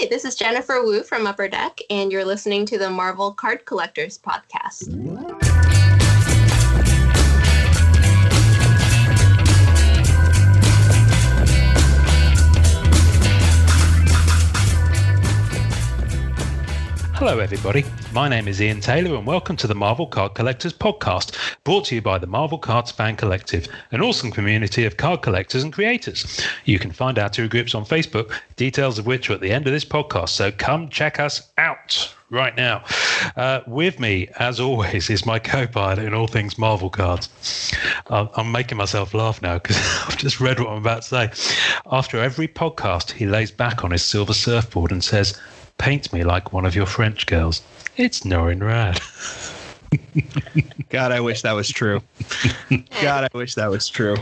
Hi, this is Jennifer Wu from Upper Deck, and you're listening to the Marvel Card Collectors Podcast. Hello, everybody. My name is Ian Taylor, and welcome to the Marvel Card Collectors Podcast, brought to you by the Marvel Cards Fan Collective, an awesome community of card collectors and creators. You can find our two groups on Facebook, details of which are at the end of this podcast, so come check us out right now. Uh, with me, as always, is my co pilot in all things Marvel cards. I'm making myself laugh now because I've just read what I'm about to say. After every podcast, he lays back on his silver surfboard and says, Paint me like one of your French girls. It's Norrin Radd. God, I wish that was true. God, I wish that was true.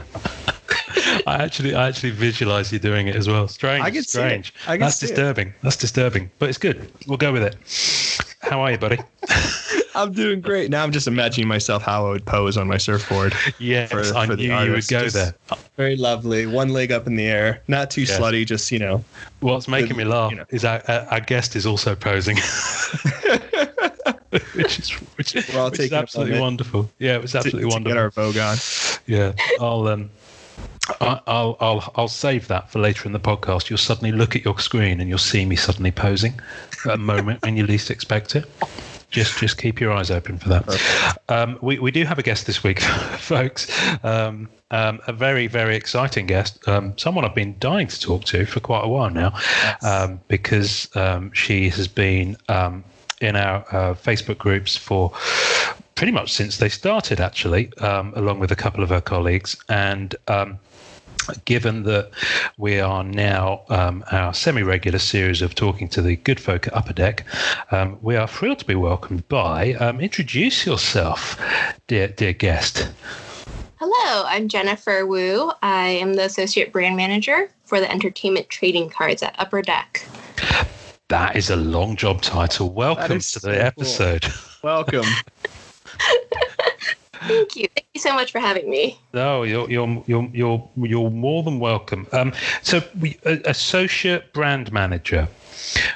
I actually, I actually visualize you doing it as well. Strange. I can see it. strange. I can That's see it. disturbing. That's disturbing, but it's good. We'll go with it. How are you, buddy? I'm doing great. Now I'm just imagining myself how I would pose on my surfboard. Yes, For- I for knew the you would go Just- there. Very lovely. One leg up in the air. Not too Yes. slutty, just, you know. What's making me laugh you know. is our, our our guest is also posing, which is which, We're all which is taking a absolutely moment wonderful. Yeah, it was absolutely to, wonderful. get our Vogue on. Yeah, I'll um, I- I'll I'll I'll save that for later in the podcast. You'll suddenly look at your screen and you'll see me suddenly posing at a moment when you least expect it. Just just keep your eyes open for that. Um, we we do have a guest this week, folks. Um, um, a very very exciting guest. Um, someone I've been dying to talk to for quite a while now, um, because um, she has been um, in our uh, Facebook groups for pretty much since they started, actually, um, along with a couple of her colleagues. And um, given that we are now um, our semi-regular series of talking to the good folk at Upper Deck, um, we are thrilled to be welcomed by. Um, introduce yourself, dear dear guest. Hello, I'm Jennifer Wu. I am the Associate Brand Manager for the Entertainment Trading Cards at Upper Deck. That is a long job title. Welcome is to so the cool. episode. Welcome. Thank you. Thank you so much for having me. No, you're you're you're you're you're more than welcome. Um, so we, uh, associate brand manager.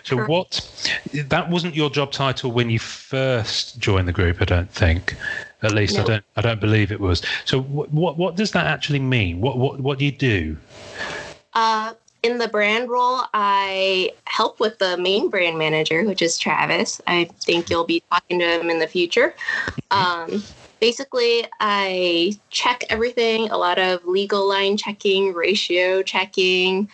So Correct. what? That wasn't your job title when you first joined the group. I don't think. At least I don't. I don't believe it was. So what? What, what does that actually mean? What what what do you do? Uh, in the brand role, I help with the main brand manager, which is Travis. I think you'll be talking to him in the future. Um, basically, I check everything a lot of legal line checking, ratio checking,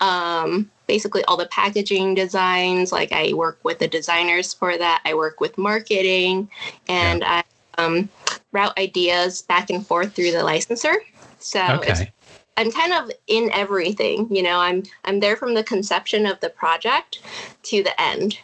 um, basically all the packaging designs. Like, I work with the designers for that, I work with marketing, and I um, route ideas back and forth through the licensor. So it's Okay. I'm kind of in everything. You know, I'm I'm there from the conception of the project to the end.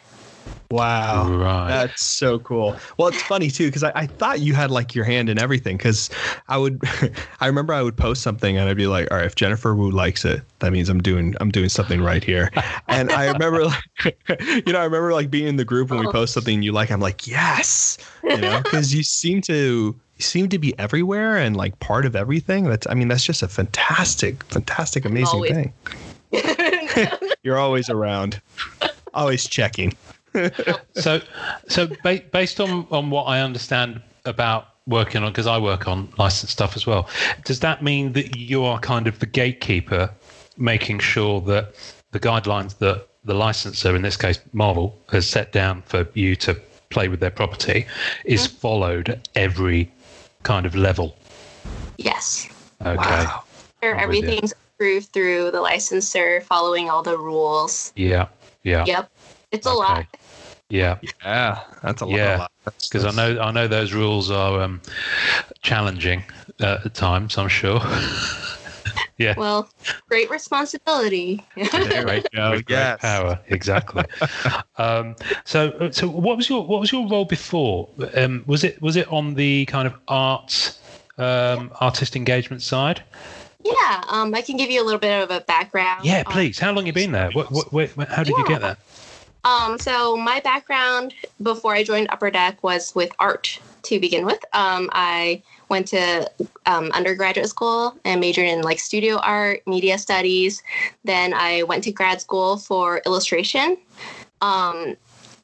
Wow. Right. That's so cool. Well, it's funny too because I, I thought you had like your hand in everything. Because I would, I remember I would post something and I'd be like, "All right, if Jennifer Wu likes it, that means I'm doing I'm doing something right here." And I remember, like, you know, I remember like being in the group when we Oh. post something you like. I'm like, "Yes," you know, because you seem to you seem to be everywhere and like part of everything. That's I mean, that's just a fantastic, fantastic, amazing Always. thing. You're always around, always checking. So so ba- based on on what I understand about working on because I work on licensed stuff as well. Does that mean that you are kind of the gatekeeper, making sure that the guidelines that the licensor, in this case Marvel, has set down for you to play with their property, is mm-hmm. followed at every kind of level? yes. Okay. Wow. Sure, I'm with you. everything's approved through the licensor, following all the rules. Yeah. Yeah. Yep. It's a lot. Yeah. Yeah, that's a lot. Yeah, a lot. That's- Because I know I know those rules are um, challenging uh, at times. I'm sure. yeah. Well, great responsibility. There we go. with great Yes. power exactly um, so so what was your what was your role before um, was it was it on the kind of arts um, artist engagement side yeah, um, I can give you a little bit of a background. yeah please how long you been there what, what, wait, how did you get that Um, so my background before I joined Upper Deck was with art to begin with. Um, I went to um, undergraduate school and majored in like studio art, media studies. Then I went to grad school for illustration. Um,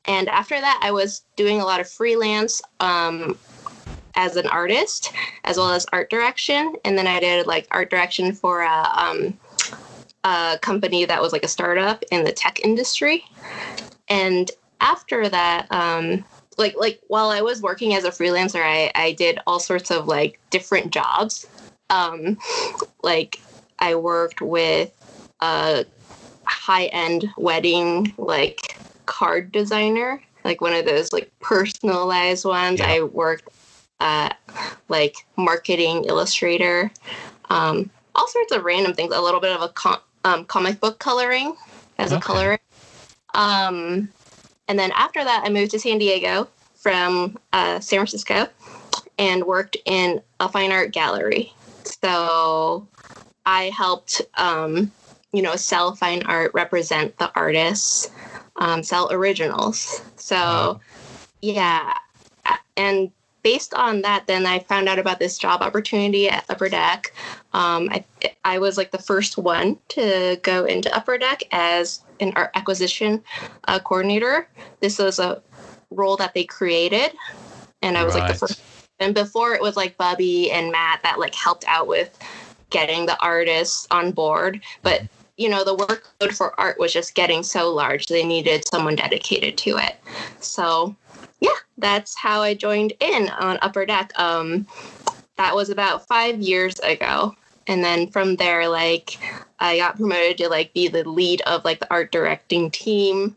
and after that, I was doing a lot of freelance um, as an artist, as well as art direction. And then I did like art direction for a, um, a company that was like a startup in the tech industry. And after that, um, like like while I was working as a freelancer, I, I did all sorts of like different jobs. Um, like I worked with a high end wedding like card designer, like one of those like personalized ones. Yeah. I worked at like marketing illustrator, um, all sorts of random things. A little bit of a com- um, comic book coloring as a Okay. Um, and then after that, I moved to San Diego from uh, San Francisco and worked in a fine art gallery. So I helped, um, you know, sell fine art, represent the artists, um, sell originals. So, Wow. yeah. And based on that, then I found out about this job opportunity at Upper Deck. Um, I, I was like the first one to go into Upper Deck as an art acquisition uh, coordinator. This was a role that they created, and I was like the first. And before it was like Bubby and Matt that like helped out with getting the artists on board, but you know the workload for art was just getting so large they needed someone dedicated to it. So yeah, that's how I joined in on Upper Deck. Um, that was about five years ago, and then from there, like I got promoted to like be the lead of like the art directing team,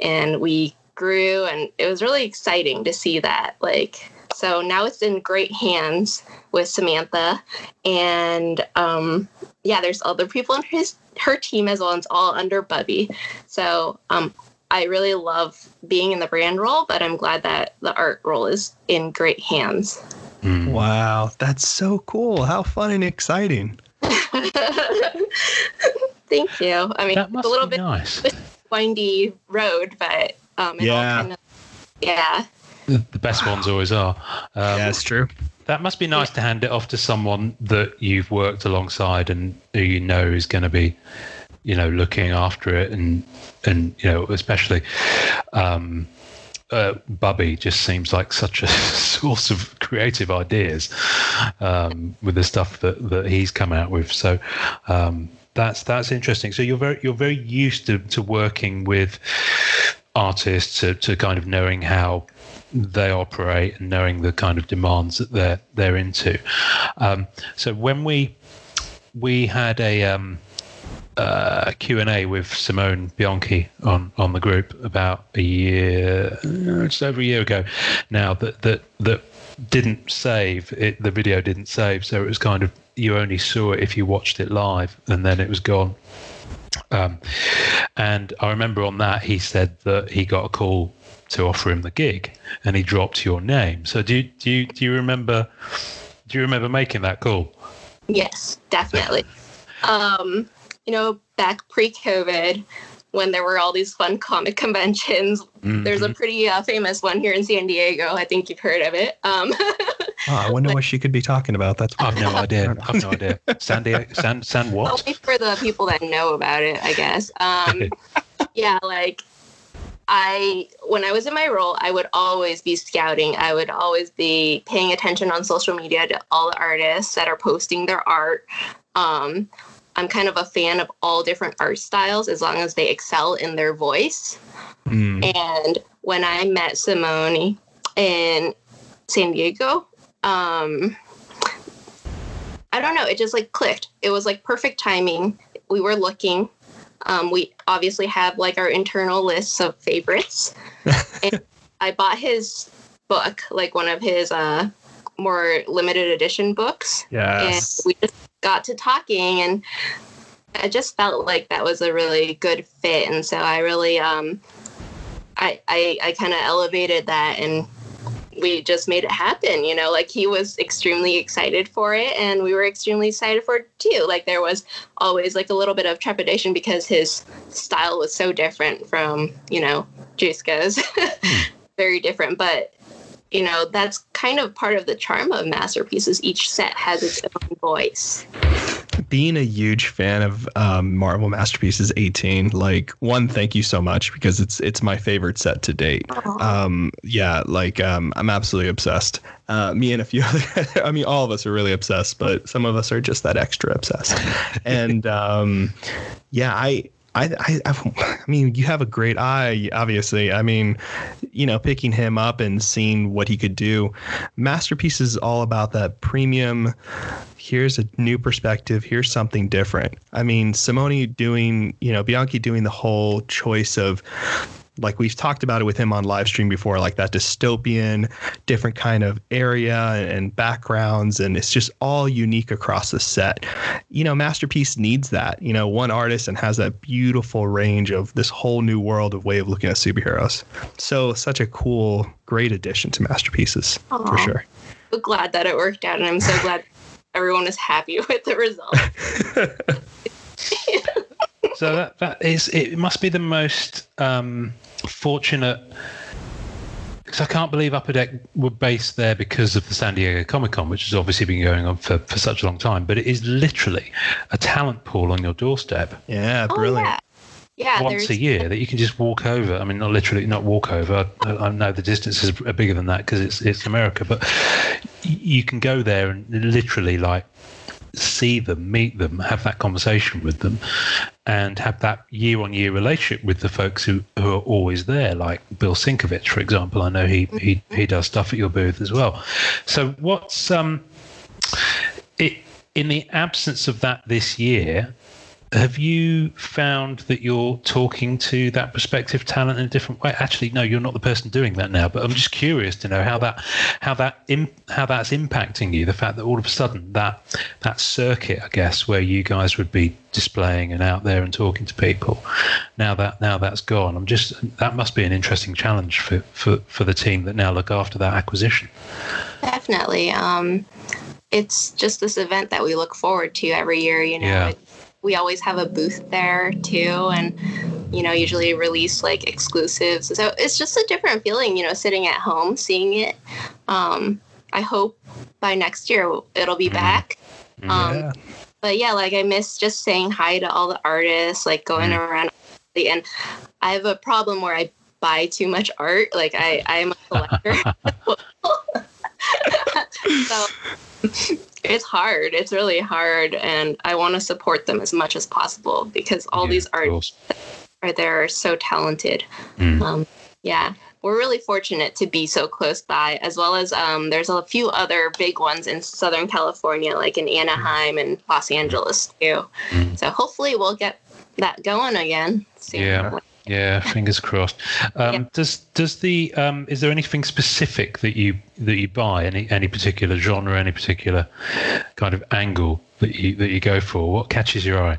and we grew, and it was really exciting to see that. Like, so now it's in great hands with Samantha, and um, yeah, there's other people in his her team as well. And it's all under Bubby. So um, I really love being in the brand role, but I'm glad that the art role is in great hands. Mm. Wow, that's so cool. How fun and exciting. Thank you. I mean, That it's must a little be bit nice. windy road, but um, it all Yeah. kind of, yeah. The, the best ones always are. Um, yeah, it's true. That must be nice to hand it off to someone that you've worked alongside and who you know is going to be, you know, looking after it and and you know especially. Um, uh, Bubby just seems like such a source of creative ideas um, with the stuff that, that he's come out with. So um, that's that's interesting. So you're very you're very used to, to working with artists to, to kind of knowing how they operate and knowing the kind of demands that they're they're into. Um, so when we we had a um, uh, Q and A with Simone Bianchi on, on the group about a year, uh, just over a year ago now. That that that didn't save it. The video didn't save, so it was kind of you only saw it if you watched it live, and then it was gone. Um, and I remember on that he said that he got a call to offer him the gig, and he dropped your name. So do you, do you do you remember? Do you remember making that call? Yes, definitely. um, you know, back pre-COVID, when there were all these fun comic conventions, there's a Mhm. pretty uh, famous one here in San Diego. I think you've heard of it. Um, Oh, I wonder what she could be talking about. That's I've no idea. I've no idea. Sandy, San, San what? only for the people that know about it, I guess. Um, yeah, like I when I was in my role, I would always be scouting. I would always be paying attention on social media to all the artists that are posting their art. Um, I'm kind of a fan of all different art styles as long as they excel in their voice. Mm. And when I met Simone in San Diego, um, I don't know, it just like clicked. It was like perfect timing. We were looking. Um, we obviously have like our internal lists of favorites. and I bought his book, like one of his uh, more limited edition books Yes. and we just got to talking and i just felt like that was a really good fit. And so i really um i i, I kind of elevated that and we just made it happen you know? Like he was extremely excited for it and we were extremely excited for it too. Like there was always like a little bit of trepidation because his style was so different from you know Jusko's very different but you know, that's kind of part of the charm of masterpieces. Each set has its own voice. being a huge fan of um, Marvel Masterpieces 18, like one, thank you so much because it's it's my favorite set to date. Um, yeah, like um, I'm absolutely obsessed. Uh, me and a few other, I mean, all of us are really obsessed, but some of us are just that extra obsessed. and um, yeah, I. I, I I mean you have a great eye obviously. I mean you know picking him up and seeing what he could do. Masterpiece is all about that premium. Here's a new perspective. Here's something different. I mean simone doing you know bianchi doing the whole choice of like we've talked about it with him on live stream before like that dystopian different kind of area and backgrounds and it's just all unique across the set you know masterpiece needs that you know one artist and has that beautiful range of this whole new world of way of looking at superheroes so such a cool great addition to masterpieces for Aw. sure So glad that it worked out, and I'm so glad everyone is happy with the result. So that that is it. Must be the most um, fortunate. Because I can't believe Upper Deck were based there because of the San Diego Comic Con, which has obviously been going on for, for such a long time. But it is literally a talent pool on your doorstep yeah Oh, brilliant yeah. Yeah, once a year that you can just walk over. I mean, not literally, not walk over. I, I know the distances are bigger than that because it's it's America, but you can go there and literally like see them, meet them, have that conversation with them, and have that year-on-year relationship with the folks who, who are always there, like Bill Sienkiewicz, for example. I know he he he does stuff at your booth as well. So what's um it in the absence of that this year? Have you found that you're talking to that prospective talent in a different way? Actually, no, you're not the person doing that now. But I'm just curious to know how that, how that, how that's impacting you. The fact that all of a sudden that that circuit, I guess, where you guys would be displaying and out there and talking to people, now that now that's gone. I'm just that must be an interesting challenge for for for the team that now look after that acquisition. Definitely. Um, it's just this event that we look forward to every year. You know, Yeah. It- we always have a booth there too, and you know, usually release like exclusives. So it's just a different feeling. You know, sitting at home, seeing it. Um, I hope by next year it'll be back. Mm-hmm. Um, yeah but yeah, like I miss just saying hi to all the artists, like going Mm. around. And I have a problem where I buy too much art. Like I, I'm a collector. so it's hard. It's really hard, and I want to support them as much as possible because all Yeah, these artists are there are so talented. Mm. Um, yeah, we're really fortunate to be so close by, as well as um, there's a few other big ones in Southern California, like in Anaheim and Los Angeles too. Mm. So hopefully we'll get that going again soon. Yeah. Yeah, fingers crossed. Um, Yeah. Does does the um, is there anything specific that you that you buy? Any any particular genre, any particular kind of angle that you that you go for? What catches your eye?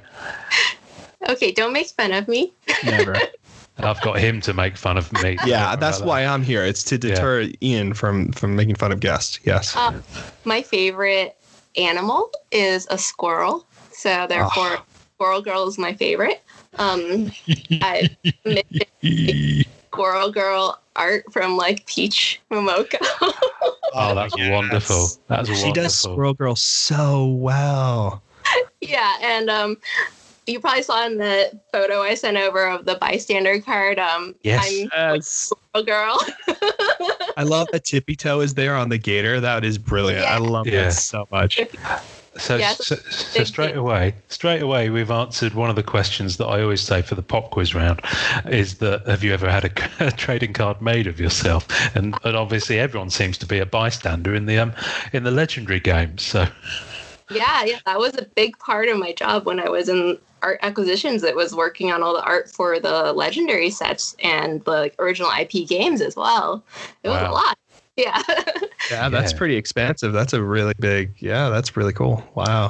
Okay, don't make fun of me. never I've got him to make fun of me. Yeah that's about why i'm here it's to deter ian from from making fun of guests yes Uh, my favorite animal is a squirrel. So therefore, Squirrel Girl is my favorite. Um, I Squirrel Girl art from like Peach Momoko. Oh, that's Yes. wonderful. That's she wonderful. does squirrel girl so well yeah, and um, you probably saw in the photo I sent over of the bystander card. Um, Yes. I'm yes Squirrel Girl. i love that tippy toe is there on the gator that is brilliant i love Yeah. that so much So, Yeah, so, so straight away, straight away, we've answered one of the questions that I always say for the pop quiz round: is that have you ever had a, a trading card made of yourself? And, and obviously, everyone seems to be a bystander in the um in the legendary games. So Yeah, yeah, that was a big part of my job when I was in art acquisitions. It was working on all the art for the legendary sets and the original IP games as well. It was Wow. a lot. Yeah. yeah that's Yeah. pretty expensive. that's a really big yeah that's really cool wow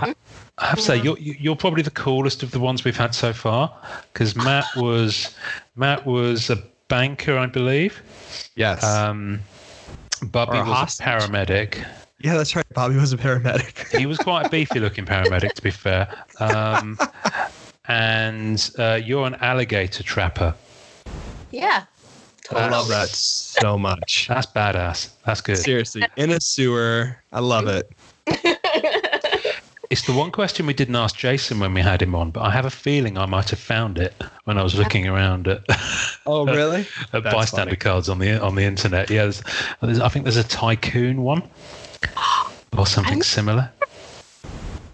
I have to say, you're you're probably the coolest of the ones we've had so far, because Matt was Matt was a banker, I believe. yes Um, Bubby Or a was hostage. a paramedic. yeah that's right bobby was a paramedic he was quite a beefy looking paramedic, to be fair. Um, and uh, you're an alligator trapper. yeah. I love that so much. That's badass. That's good. Seriously, in a sewer. I love it. It's the one question we didn't ask Jason when we had him on, but I have a feeling I might have found it when I was looking around at, Oh, really? at That's bystander funny. cards on the on the internet. Yeah, there's, there's, I think there's a tycoon one or something I'm- similar.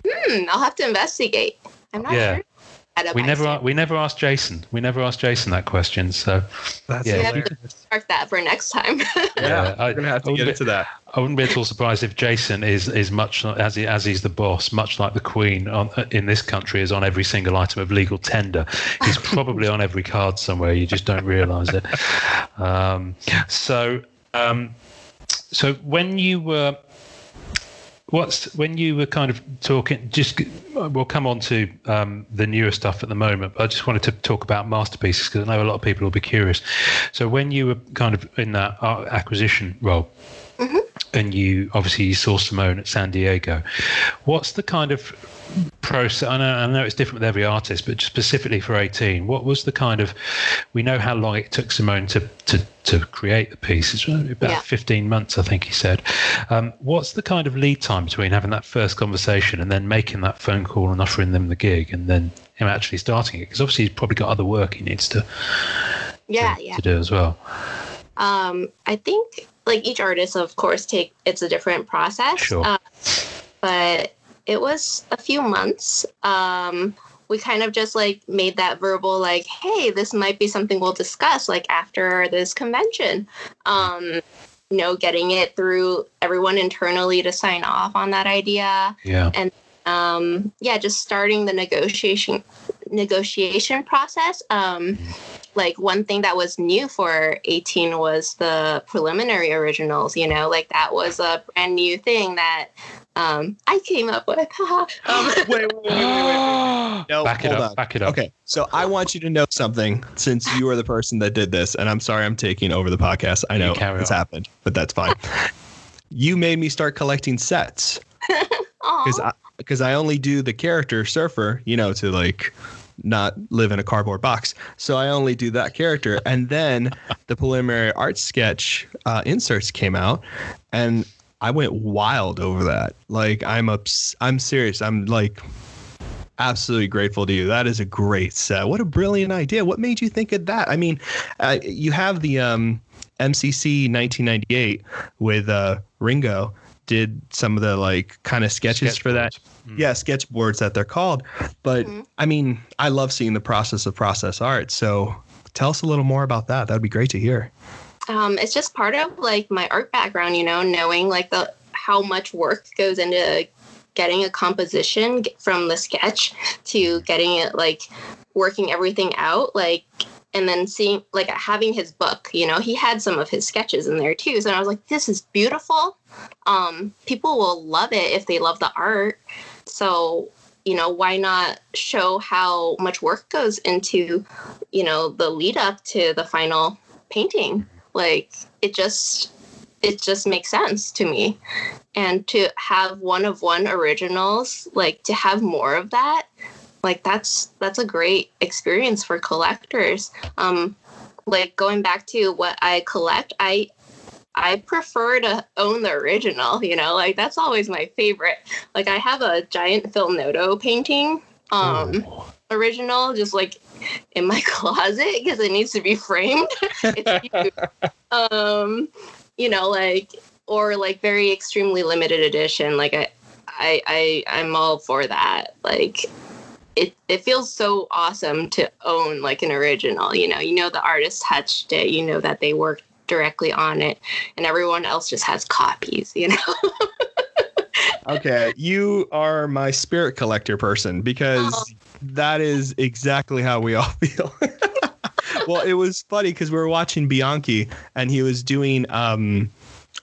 Hmm, I'll have to investigate. I'm not Yeah. sure. At a We never bystander. we never asked Jason. We never asked Jason that question. So That's Yeah. hilarious. mark that for next time. Yeah, I- we're gonna have to get would into that. I wouldn't be at all surprised if Jason is is much as he, as he's the boss, much like the Queen on, in this country is on every single item of legal tender. He's probably on every card somewhere. You just don't realise it. Um, so, um, so when you were. What's when you were kind of talking? Just we'll come on to um, the newer stuff at the moment. But I just wanted to talk about masterpieces because I know a lot of people will be curious. So when you were kind of in that art acquisition role, and you obviously you saw Simone at San Diego. What's the kind of process? I know, I know it's different with every artist, but specifically for 18, what was the kind of? We know how long it took Simone to to, to create the piece. It's about Yeah. 15 months, I think he said. Um, what's the kind of lead time between having that first conversation and then making that phone call and offering them the gig, and then him actually starting it? Because obviously he's probably got other work he needs to yeah, to, yeah. to do as well. Um, I think like each artist, of course, take it's a different process. Sure. Uh, but it was a few months. Um, we kind of just like made that verbal like, hey, this might be something we'll discuss like after this convention. Um, you know, getting it through everyone internally to sign off on that idea. Yeah. um, yeah, just starting the negotiation negotiation process. Um, like one thing that was new for 18 was the preliminary originals. You know, like that was a brand new thing that um, I came up with. um, wait, wait, wait, wait, wait. No, back it up. on. Back it up. Okay, so I want you to know something since you are the person that did this, and I'm sorry I'm taking over the podcast. I know it's on. happened, but that's fine. you made me start collecting sets because aw. I because I only do the character surfer, you know, to like not live in a cardboard box. So I only do that character, and then the preliminary art sketch uh, inserts came out, and I went wild over that. Like I'm ups- I'm serious. I'm like absolutely grateful to you. That is a great set. What a brilliant idea. What made you think of that? I mean, uh, you have the um, MCC 1998 with uh, Ringo did some of the like kind of sketches for that. Sketchboards. Yeah, sketchboards that they're called. But Mhm. I mean, I love seeing the process of process art. So tell us a little more about that. That'd be great to hear. Um, it's just part of like my art background, you know, knowing like the how much work goes into getting a composition from the sketch to getting it like working everything out, like and then seeing like having his book, you know, he had some of his sketches in there too. So I was like, this is beautiful. Um, people will love it if they love the art. So you know why not show how much work goes into you know the lead up to the final painting like it just it just makes sense to me. And to have one of one originals like to have more of that like that's that's a great experience for collectors. Um like going back to what i collect i i prefer to own the original you know? Like that's always my favorite. Like i have a giant phil noto painting um Ooh. Original just like in my closet because it needs to be framed. Um, you know, like or like very extremely limited edition. Like I, I, I I'm all for that. Like it, it feels so awesome to own like an original. You know, you know the artist touched it. You know that they worked directly on it, and everyone else just has copies. You know. Okay, you are my spirit collector person because Oh. That is exactly how we all feel. well, it was funny because we were watching Bianchi and he was doing, um,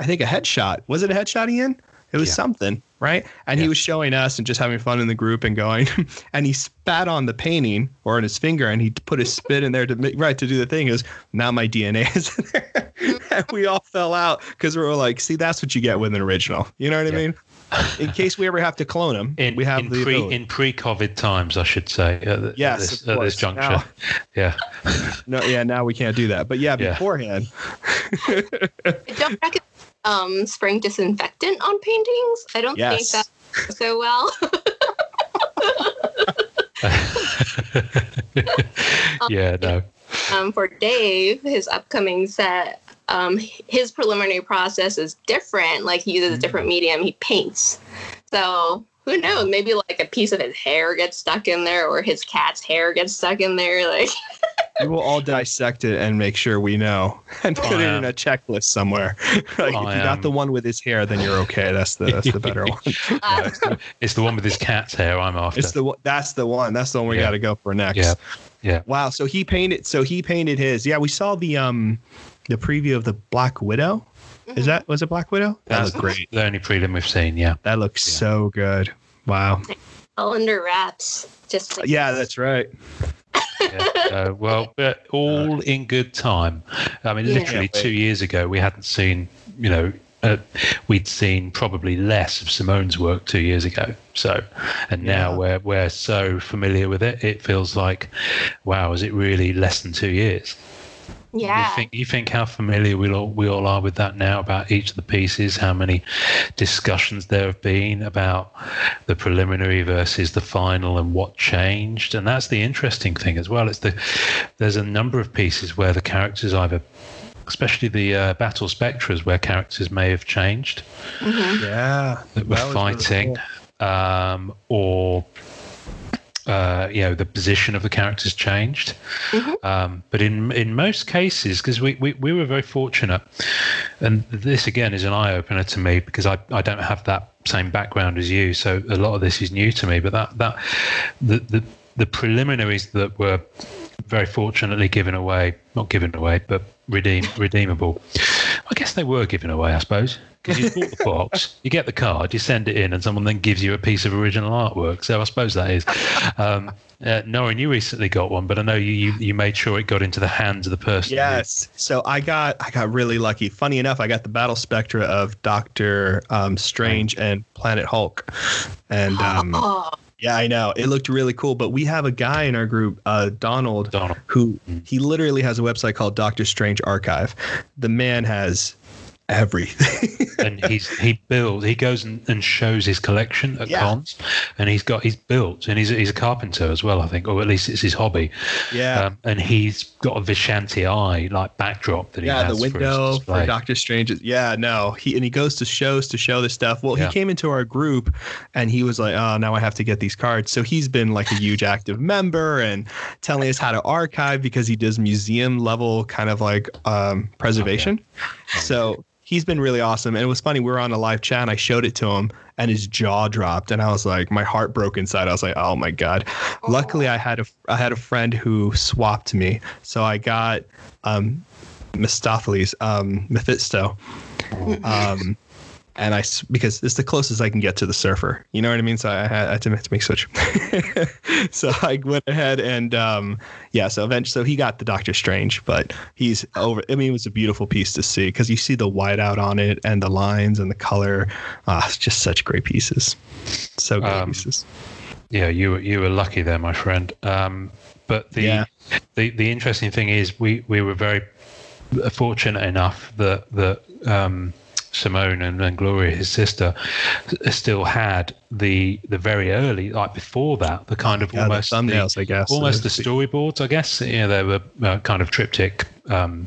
I think, a headshot. Was it a headshot, Ian? It was Yeah. something, right? And he was showing us and just having fun in the group and going, and he spat on the painting or on his finger and he put his spit in there to make, right to do the thing. He goes, now my DNA is in there. and we all fell out because we were like, see, that's what you get with an original. You know what I mean? In case we ever have to clone him, In, we have in the pre ability. in pre-COVID times, I should say. At, Yes, at this, of at this juncture. Now- Yeah. no, yeah, now we can't do that. But yeah, Yeah. beforehand, I don't recommend um, spraying disinfectant on paintings. I don't think Yes. that so well. yeah. No. um, for Dave, his upcoming set, um, his preliminary process is different. Like he uses a different medium. He paints. So who knows? Maybe like a piece of his hair gets stuck in there, or his cat's hair gets stuck in there. Like we will all dissect it and make sure we know and put I it am- in a checklist somewhere. like if you got am- the one with his hair, then you're okay. That's the that's the better one. uh, It's the one with his cat's hair I'm after. It's the one- that's the one. That's the one we Yeah. got to go for next. Yeah. Yeah. Wow. So he painted. So he painted his. Yeah, we saw the um the preview of the Black Widow. Is that was it Black Widow? That That's looked great. The only prelim we've seen. Yeah. That looks Yeah. so good. Wow. all under wraps. Just like Yeah, that's right. yeah. Uh, well, but all in good time. I mean, literally Yeah, two years ago, we hadn't seen, you know, uh, we'd seen probably less of Simone's work two years ago. So, and now Yeah. we're we're so familiar with it, it feels like, wow, is it really less than two years? Yeah. You think you think how familiar we all we all are with that now about each of the pieces, how many discussions there have been about the preliminary versus the final and what changed, and that's the interesting thing as well. It's the there's a number of pieces where the characters either especially the uh, battle spectras where characters may have changed Mhm. Yeah. that were That was really fighting um, or uh, you know the position of the characters changed Mhm. um, but in in most cases because we, we, we were very fortunate and this again is an eye-opener to me because I, I don't have that same background as you so a lot of this is new to me but that that the the, the preliminaries that were very fortunately given away not given away but redeem redeemable I guess they were given away I suppose because you bought the box, you get the card, you send it in, and someone then gives you a piece of original artwork. So I suppose that is. Um, uh, Norrin, you recently got one, but I know you, you you made sure it got into the hands of the person. who- Yes. So I got I got really lucky. Funny enough, I got the battle spectra of Doctor um, Strange and Planet Hulk, and um, oh, yeah, I know it looked really cool. But we have a guy in our group, uh, Donald, Donald. who Mm. he literally has a website called Doctor Strange Archive. The man has everything. and he's he builds he goes and, and shows his collection at Yeah. cons and he's got he's built and he's he's a carpenter as well i think or at least it's his hobby yeah. um, and he's got a vishanti eye like backdrop that he yeah, has the window for, display. Doctor Strange. Yeah, no, he and he goes to shows to show this stuff. Well, Yeah. he came into our group, and he was like, "Oh, now I have to get these cards." So he's been like a huge active member and telling us how to archive because he does museum level kind of like um, preservation. So he's been really awesome. And it was funny. We were on a live chat. And I showed it to him, and his jaw dropped, and I was like, my heart broke inside. I was like, oh my god. Luckily, I had a I had a friend who swapped me, so I got um, Mistopheles, um, Mephisto. Um, and I because it's the closest I can get to the surfer, you know what I mean? So I had, I had to make, switch. so I went ahead and, um, yeah, so eventually, so he got the Doctor Strange, but he's over. I mean, it was a beautiful piece to see because you see the whiteout on it and the lines and the color. Ah, it's just such great pieces. So good Um, pieces. yeah, you were you were lucky there, my friend. Um, but the Yeah. the the interesting thing is we we were very fortunate enough that that um, Simone and, and Gloria, his sister, still had the the very early like before that the kind of Yeah, almost the- thumbnails, I guess. almost the storyboards, I guess. You know, they were uh, kind of triptych um,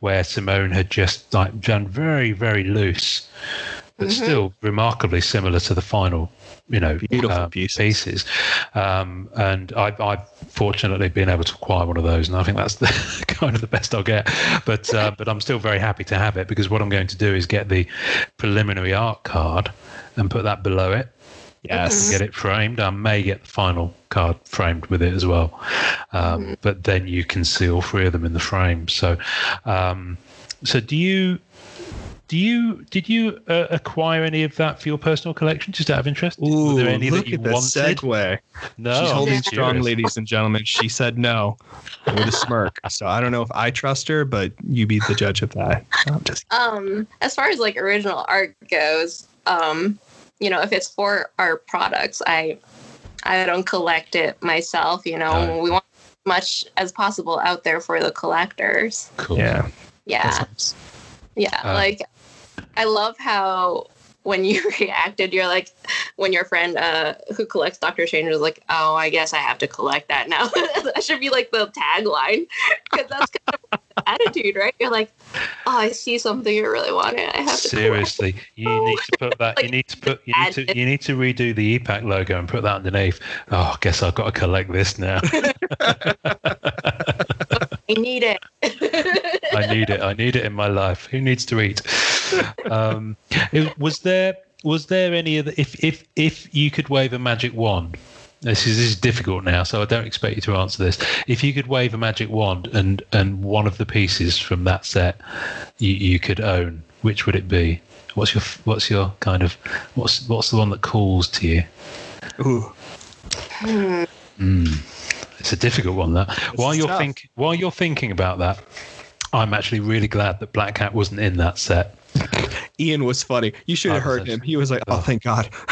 where Simone had just like done very, very loose, but Mhm. still remarkably similar to the final. You know, Beautiful uh, pieces. Um, and I've, I've fortunately been able to acquire one of those, and I think that's the kind of the best I'll get. But uh, but I'm still very happy to have it because what I'm going to do is get the preliminary art card and put that below it Yes. get it framed. I may get the final card framed with it as well. Um, But then you can see all three of them in the frame. So, um, so do you? Do you did you uh, acquire any of that for your personal collection? Just out of interest, Ooh, were there any look that you at the wanted? segue. No, She's I'm holding just strong, curious. ladies and gentlemen. She said no with a smirk. So I don't know if I trust her, but you be the judge of that. I'm just um, as far as like original art goes, um, you know, if it's for our products, I I don't collect it myself. You know, No. we want as much as possible out there for the collectors. Cool. Yeah. Yeah, That's- yeah. Uh, like I love how when you reacted, you're like, when your friend uh, who collects Doctor Strange was like, "Oh, I guess I have to collect that now." that should be like the tagline because that's kind of attitude, right? You're like, "Oh, I see something I really want it. I have to." Seriously, you need to put that. You need to put. You need to. You need to redo the ePack logo and put that underneath. Oh, I guess I've got to collect this now. I need it. I need it. I need it in my life. Who needs to eat? Um, it- was there was there any other? If if if you could wave a magic wand, this is this is difficult now, so I don't expect you to answer this. If you could wave a magic wand and and one of the pieces from that set you, you could own, which would it be? What's your what's your kind of what's what's the one that calls to you? Ooh. Hmm. Mm. It's a difficult one. That while you're tough. think while you're thinking about that, I'm actually really glad that Black Cat wasn't in that set. Ian was funny. You should have Oh, heard him. He was like, "Oh, Oh. thank God."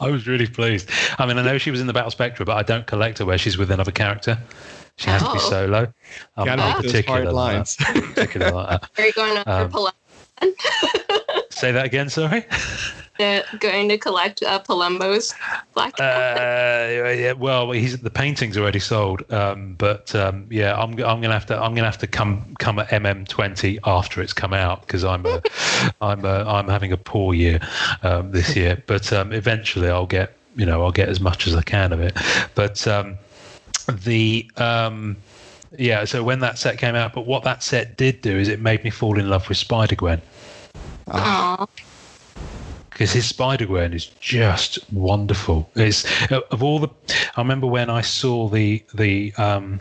I was really pleased. I mean, I know she was in the Battle Spectra, but I don't collect her where she's with another character. She has to be Oh. solo. I'm, Gotta I'm make those particular hard like that. Particular like that. Are you going after Um, Palum- Say that again. Sorry. Going to collect uh, Palumbo's black? Uh, yeah, well, he's the painting's already sold, um, but um, yeah, I'm I'm gonna have to I'm gonna have to come come at MM20 after it's come out because I'm uh, I'm uh, I'm having a poor year um, this year, but um, eventually I'll get you know I'll get as much as I can of it, but um, the um, yeah, so when that set came out, but what that set did do is it made me fall in love with Spider Gwen Aw. Because his Spider Gwen is just wonderful. It's of all the. I remember when I saw the the um,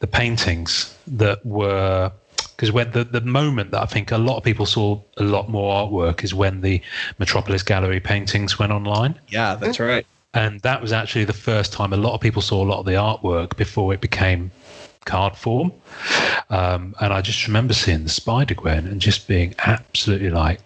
the paintings that were because when the the moment that I think a lot of people saw a lot more artwork is when the Metropolis Gallery paintings went online. yeah, that's right. And that was actually the first time a lot of people saw a lot of the artwork before it became card form. Um, and I just remember seeing the Spider Gwen and just being absolutely like,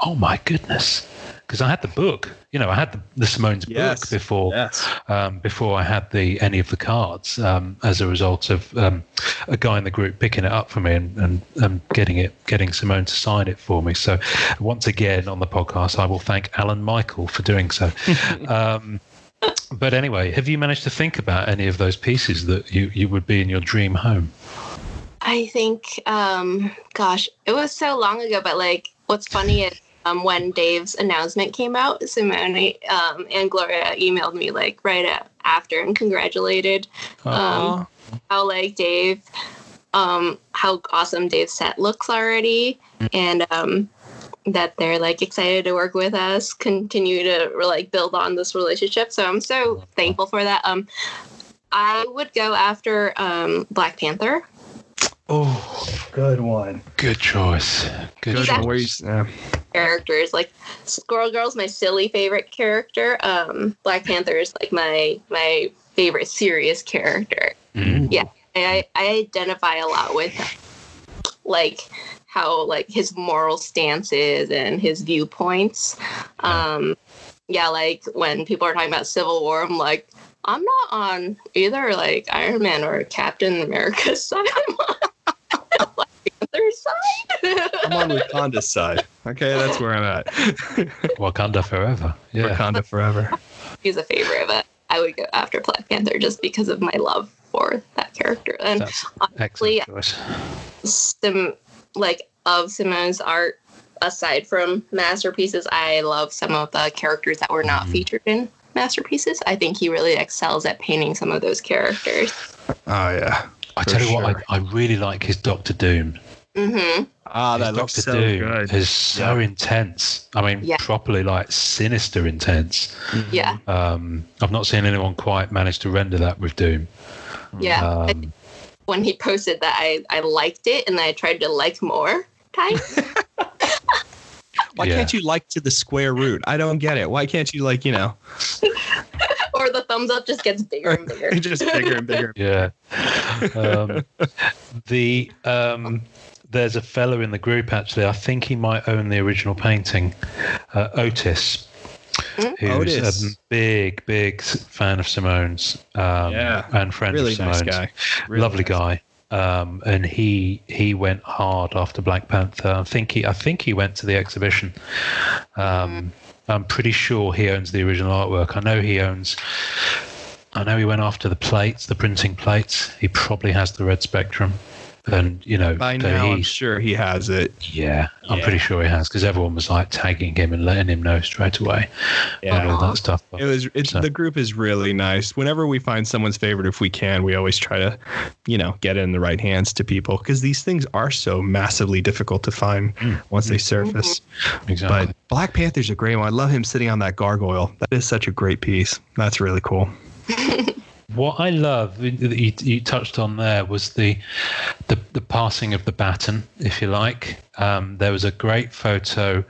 oh my goodness. Because I had the book, you know, I had the, the Simone's Yes. book before Yes. um, before I had the any of the cards um, as a result of um, a guy in the group picking it up for me and, and, and getting it getting Simone to sign it for me. So once again on the podcast, I will thank Alan Michael for doing so. um, but anyway, have you managed to think about any of those pieces that you, you would be in your dream home? I think, um, gosh, it was so long ago, but like, what's funny is um, when Dave's announcement came out, Simone um, and Gloria emailed me like right a- after and congratulated Um, how like Dave, um, how awesome Dave's set looks already, and um, that they're like excited to work with us, continue to like build on this relationship. So I'm so thankful for that. Um, I would go after um, Black Panther. Oh, Good one. good choice. Good He's choice. actually- Choice. Yeah. characters. Like Squirrel Girl's my silly favorite character. Um, Black Panther is like my my favorite serious character. Mm. Yeah, I, I identify a lot with like how like his moral stances and his viewpoints. Um, yeah, like when people are talking about Civil War, I'm like. I'm not on either like Iron Man or Captain America's side. I'm on Black side. I'm on Wakanda's side. Okay, that's where I'm at. Wakanda forever. Yeah. Wakanda forever. he's a favorite, but I would go after Black Panther just because of my love for that character. And That's honestly, excellent choice. some like of Simone's art, aside from masterpieces, I love some of the characters that were not Mhm. featured in masterpieces. I think he really excels at painting some of those characters. Oh yeah. I tell you what. I, I really like his Doctor Doom. Hmm Ah, His that looks Doctor so Doom good. is so intense. I mean, Yeah. properly like sinister intense. Yeah, Um, I've not seen anyone quite manage to render that with Doom. yeah. Um, when he posted that, I I liked it, and then I tried to like more. Type. Why Yeah. can't you like to the square root? I don't get it. Why can't you like you know or the thumbs up just gets bigger and bigger. just bigger and bigger? yeah. Um, the um, there's a fellow in the group actually. I think he might own the original painting. uh, Otis, Mm. who's Otis. a big, big fan of Simone's um, Yeah, and friend really of nice Simone's. guy. Really Lovely nice. guy. Um, and he he went hard after Black Panther. I think he I think he went to the exhibition. Um, I'm pretty sure he owns the original artwork. I know he owns. I know he went after the plates, the printing plates. He probably has the red spectrum, and you know, By so now, I'm sure he has it. yeah, I'm Yeah. pretty sure he has because everyone was like tagging him and letting him know straight away and all that stuff. It was it's So- the group is really nice. Whenever we find someone's favorite, if we can, we always try to, you know, get it in the right hands to people because these things are so massively difficult to find hmm. once they hmm. surface. exactly. But Black Panther's a great one. I love him sitting on that gargoyle. That is such a great piece. That's really cool. What I love that you, you touched on there was the, the the passing of the baton, if you like. Um, there was a great photo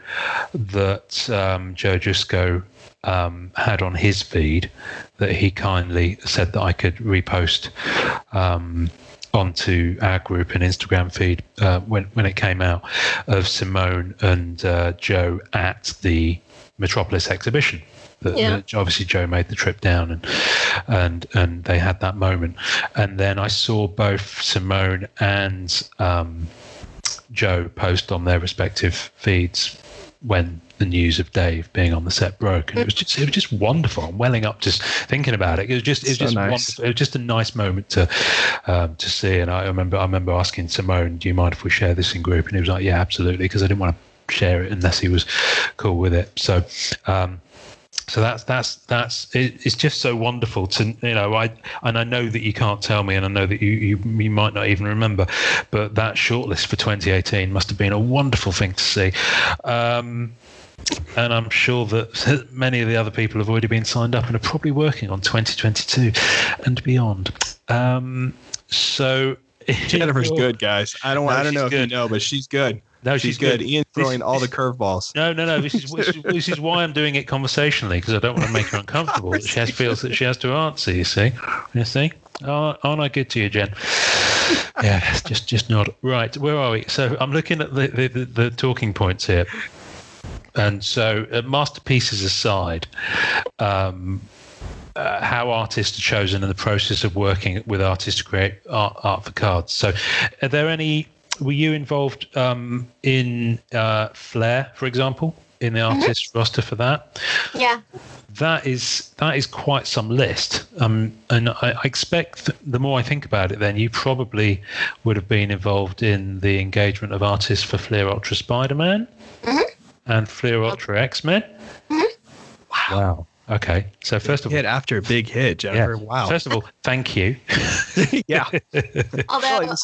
that um, Joe Jusko um, had on his feed that he kindly said that I could repost um, onto our group and Instagram feed uh, when when it came out of Simone and uh, Joe at the Metropolis exhibition. That, Yeah. that obviously Joe made the trip down and and and they had that moment. And then I saw both Simone and um, Joe post on their respective feeds when the news of Dave being on the set broke, and it was just it was just wonderful. I'm welling up just thinking about it. It was just it was So just nice. wonderful. It was just a nice moment to um, to see. And I remember I remember asking Simone, "Do you mind if we share this in group?" And he was like, "Yeah, absolutely," because I didn't want to share it unless he was cool with it. So. Um, so that's that's that's it, it's just so wonderful to you know I and I know that you can't tell me and I know that you, you you might not even remember but that shortlist for 2018 must have been a wonderful thing to see um, and I'm sure that many of the other people have already been signed up and are probably working on 2022 and beyond um, so Jennifer's good, guys. I don't No, I don't know if you know, but she's good. No she's, good. Ian's This- throwing all the curveballs. No, no, no. This is this is, why I'm doing it conversationally because I don't want to make her uncomfortable. she has feels that she has to answer. You see, you see. Aren't aren't I good to you, Jen? Yeah, just just nod. Right, where are we? So I'm looking at the the, the, the talking points here, and so uh, masterpieces aside. Um, uh, how artists are chosen and the process of working with artists to create art, art for cards. So, are there any? Were you involved um, in uh, Flair, for example, in the artist roster for that? Yeah. That is that is quite some list, um, and I, I expect th- the more I think about it, then you probably would have been involved in the engagement of artists for Fleer Ultra Spider Man and Fleer Ultra X Men. Wow. Okay. So first of all, Hit after a big hit, Jennifer. yeah. Wow. First of all, thank you. yeah. Although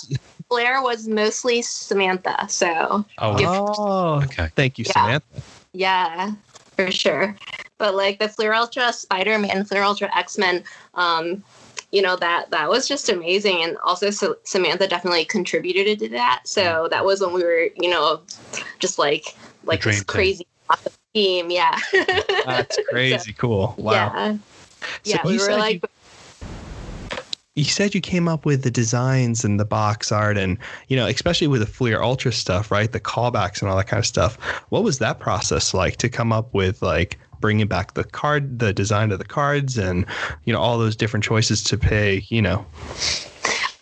Flair was mostly Samantha, so Oh, Give- Oh, okay. thank you, Yeah. Samantha. yeah, for sure. But like the Fleer Ultra Spider Man, Fleer Ultra X Men, um, you know that that was just amazing, and also so Samantha definitely contributed to that. So that was when we were, you know, just like like dream this crazy awesome team. Yeah, That's crazy cool. Wow. Yeah, yeah. So we you were like, You said you came up with the designs and the box art and, you know, especially with the Fleer Ultra stuff, right? The callbacks and all that kind of stuff. What was that process like to come up with like bringing back the card, the design of the cards and, you know, all those different choices to pay, you know?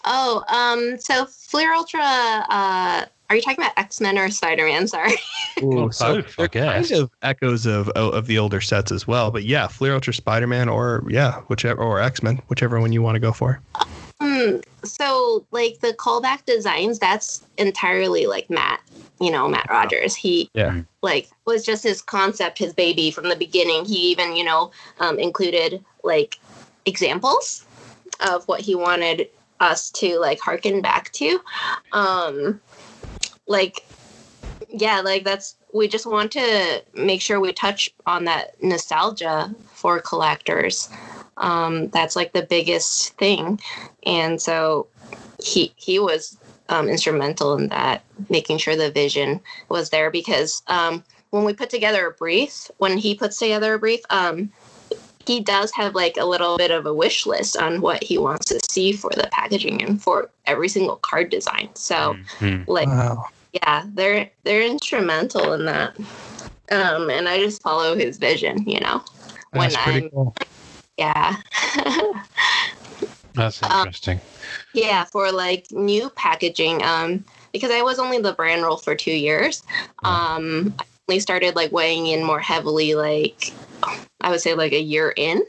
oh, um, so Flair Ultra. Uh, are you talking about X Men or Spider Man? Sorry. Ooh, Well, both, I they're kind of echoes of of the older sets as well. But yeah, Fleer Ultra Spider Man or yeah, whichever or X Men, whichever one you want to go for. Hmm. So, like the callback designs, that's entirely like Matt. You know, Matt Rogers. He Yeah. like was just his concept, his baby from the beginning. He even, you know, um, included like examples of what he wanted us to like harken back to. Um, like, yeah, like that's we just want to make sure we touch on that nostalgia for collectors. Um, that's like the biggest thing, and so he he was um, instrumental in that, making sure the vision was there because um, when we put together a brief, when he puts together a brief, um, he does have like a little bit of a wish list on what he wants to see for the packaging and for every single card design. So, Mhm. like, Wow. Yeah, they're they're instrumental in that. Um, and I just follow his vision, you know. When That's pretty I'm cool. yeah. That's Um, interesting. Yeah, for like new packaging, um, because I was only the brand role for two years. Um, I only started like weighing in more heavily, like I would say like a year in.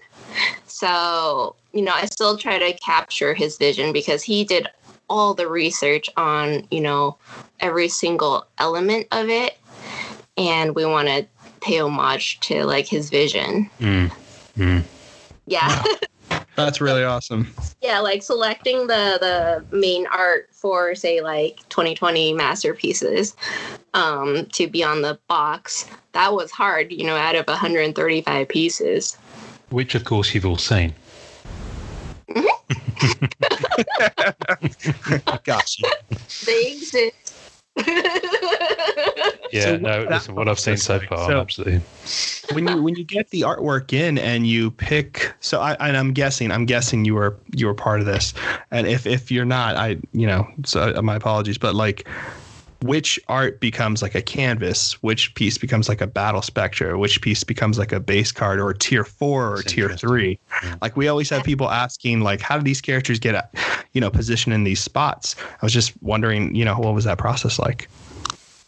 So you know, I still try to capture his vision because he did all the research on you know every single element of it, and we want to pay homage to like his vision. Mm. Mm. Yeah. That's really awesome. yeah like selecting the the main art for say like 2020 masterpieces um to be on the box that was hard you know out of 135 pieces Which, of course, you've all seen. Gotcha. they exist Yeah, So no, that- listen, what I've seen so far, So- absolutely. when you when you get the artwork in and you pick so I and I'm guessing I'm guessing you were you were part of this and if if you're not I you know so uh, my apologies but like which art becomes like a canvas which piece becomes like a Battle Spectra which piece becomes like a base card or tier 4 or That's tier 3 Yeah. like we always have people asking like how do these characters get uh, you know positioned in these spots? I was just wondering you know what was that process like?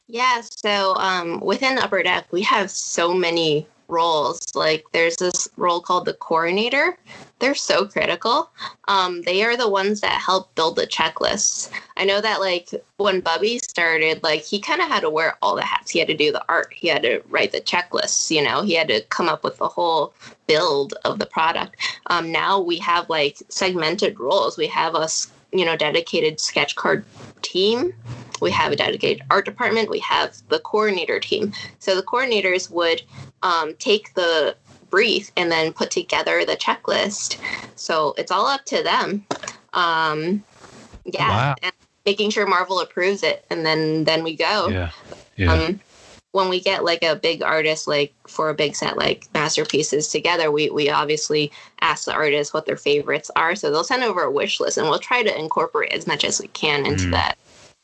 Yeah so um within upper deck we have so many roles like there's this role called the coordinator they're so critical um they are the ones that help build the checklists I know that like when Bubby started, like he kind of had to wear all the hats. He had to do the art. He had to write the checklists. You know, he had to come up with the whole build of the product. Um, now we have like segmented roles. We have a s- you know dedicated sketch card team. We have a dedicated art department. We have the coordinator team. So the coordinators would um, take the brief and then put together the checklist. So it's all up to them. Um, yeah, Wow. and making sure Marvel approves it, and then then we go. Yeah, yeah. Um, when we get like a big artist, like for a big set, like masterpieces together, we we obviously ask the artists what their favorites are. So they'll send over a wish list, and we'll try to incorporate as much as we can into Mm. that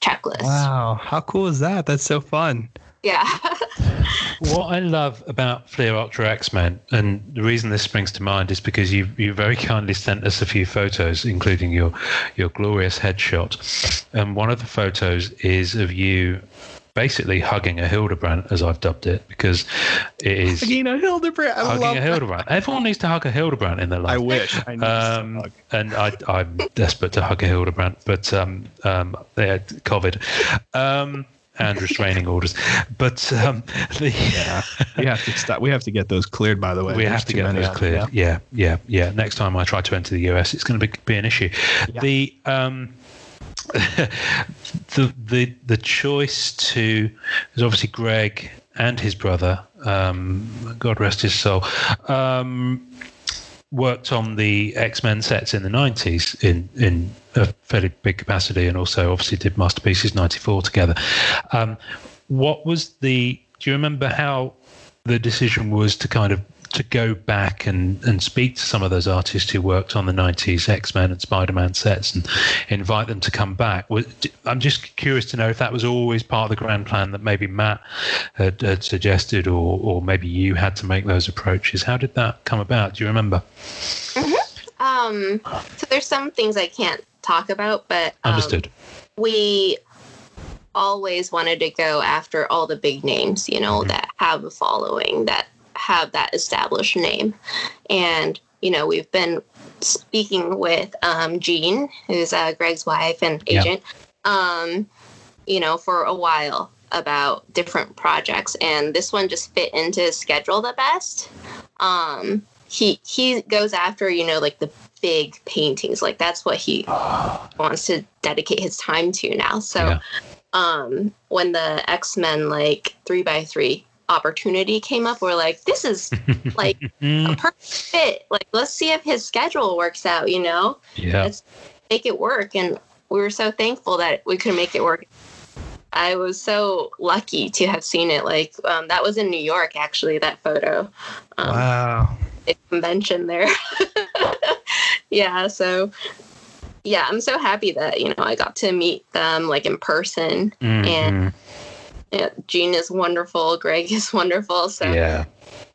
checklist. wow how cool is that that's so fun Yeah. What I love about Fleer Ultra X Men, and the reason this springs to mind is because you you very kindly sent us a few photos, including your your glorious headshot. And one of the photos is of you basically hugging a Hildebrandt, as I've dubbed it, because it is Agina Hildebrandt. I love hugging a that. Hildebrandt. Everyone needs to hug a Hildebrandt in their life. I wish. I need Um, to hug. and I, I'm desperate to hug a Hildebrandt, but um, um, they had COVID um, and restraining orders. But um, the, Yeah, we have to stop. We have to get those cleared. By the way, we There's have to get those cleared. Yeah. yeah, yeah, Next time I try to enter the US, it's going to be, be an issue. Yeah. The um, the the the choice to is obviously Greg and his brother, um, God rest his soul, um, worked on the X Men sets in the nineties in in a fairly big capacity, and also obviously did masterpieces ninety four together. Um, what was the? Do you remember how the decision was to kind of to go back and, and speak to some of those artists who worked on the 90s X-Men and Spider-Man sets and invite them to come back. I'm just curious to know if that was always part of the grand plan that maybe Matt had, had suggested or, or maybe you had to make those approaches. How did that come about? Do you remember? Um. So there's some things I can't talk about, but um, Understood. we always wanted to go after all the big names, you know, Mhm. that have a following, that have that established name. And, you know, we've been speaking with um, Jean, who's uh, Greg's wife and Yeah. agent, um, you know, for a while about different projects. And this one just fit into his schedule the best. Um, he he goes after, you know, like the big paintings. Like that's what he wants to dedicate his time to now. So Yeah. um when the X-Men like three by three opportunity came up, we're like, this is like a Mm, perfect fit. Like let's see if his schedule works out, you know? yeah. Let's make it work. And we were so thankful that we could make it work. I was so lucky to have seen it. Like um, that was in New York, actually. That photo, um, Wow. a convention there. yeah, so yeah, I'm so happy that you know I got to meet them like in person. Mhm. and- Yeah, Gene is wonderful. Greg is wonderful. So Yeah.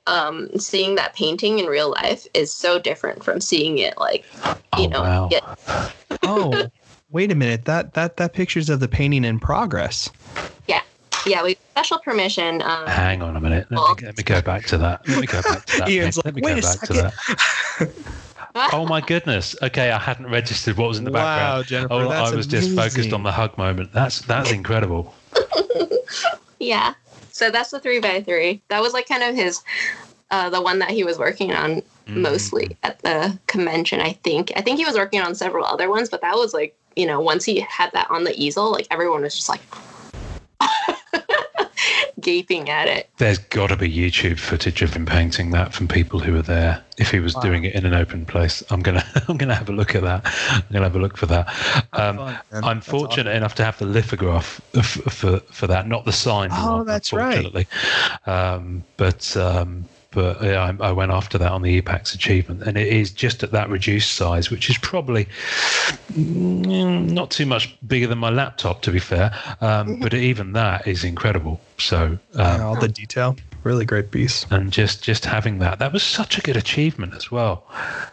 um, seeing that painting in real life is so different from seeing it like you Oh, know wow. get Oh, wait a minute. That that that picture's of the painting in progress. yeah yeah, we special permission. Um, Hang on a minute. Let me, let me go back to that. Let me go back to that. Ian's like, Let me "Wait go back to that. Oh my goodness. Okay, I hadn't registered what was in the wow, background. Jennifer, Oh, that's I was just focused on the hug moment. That's that's incredible. yeah, so that's the three by three. That was like kind of his uh, the one that he was working on Mm. mostly at the convention. I think I think he was working on several other ones, but that was like you know once he had that on the easel, like everyone was just like gaping at it. There's got to be YouTube footage of him painting that from people who were there. If he was Wow. doing it in an open place, I'm gonna I'm gonna have a look at that. I'm gonna have a look for that. Um, fun. I'm That's fortunate enough to have the lithograph f- for for that, not the sign. Oh, one. that's right. Um, but um, but yeah, I, I went after that on the ePack achievement, and it is just at that reduced size, which is probably mm, not too much bigger than my laptop, to be fair. Um, but even that is incredible. So um, all the detail. Really great piece. and just just having that that was such a good achievement as well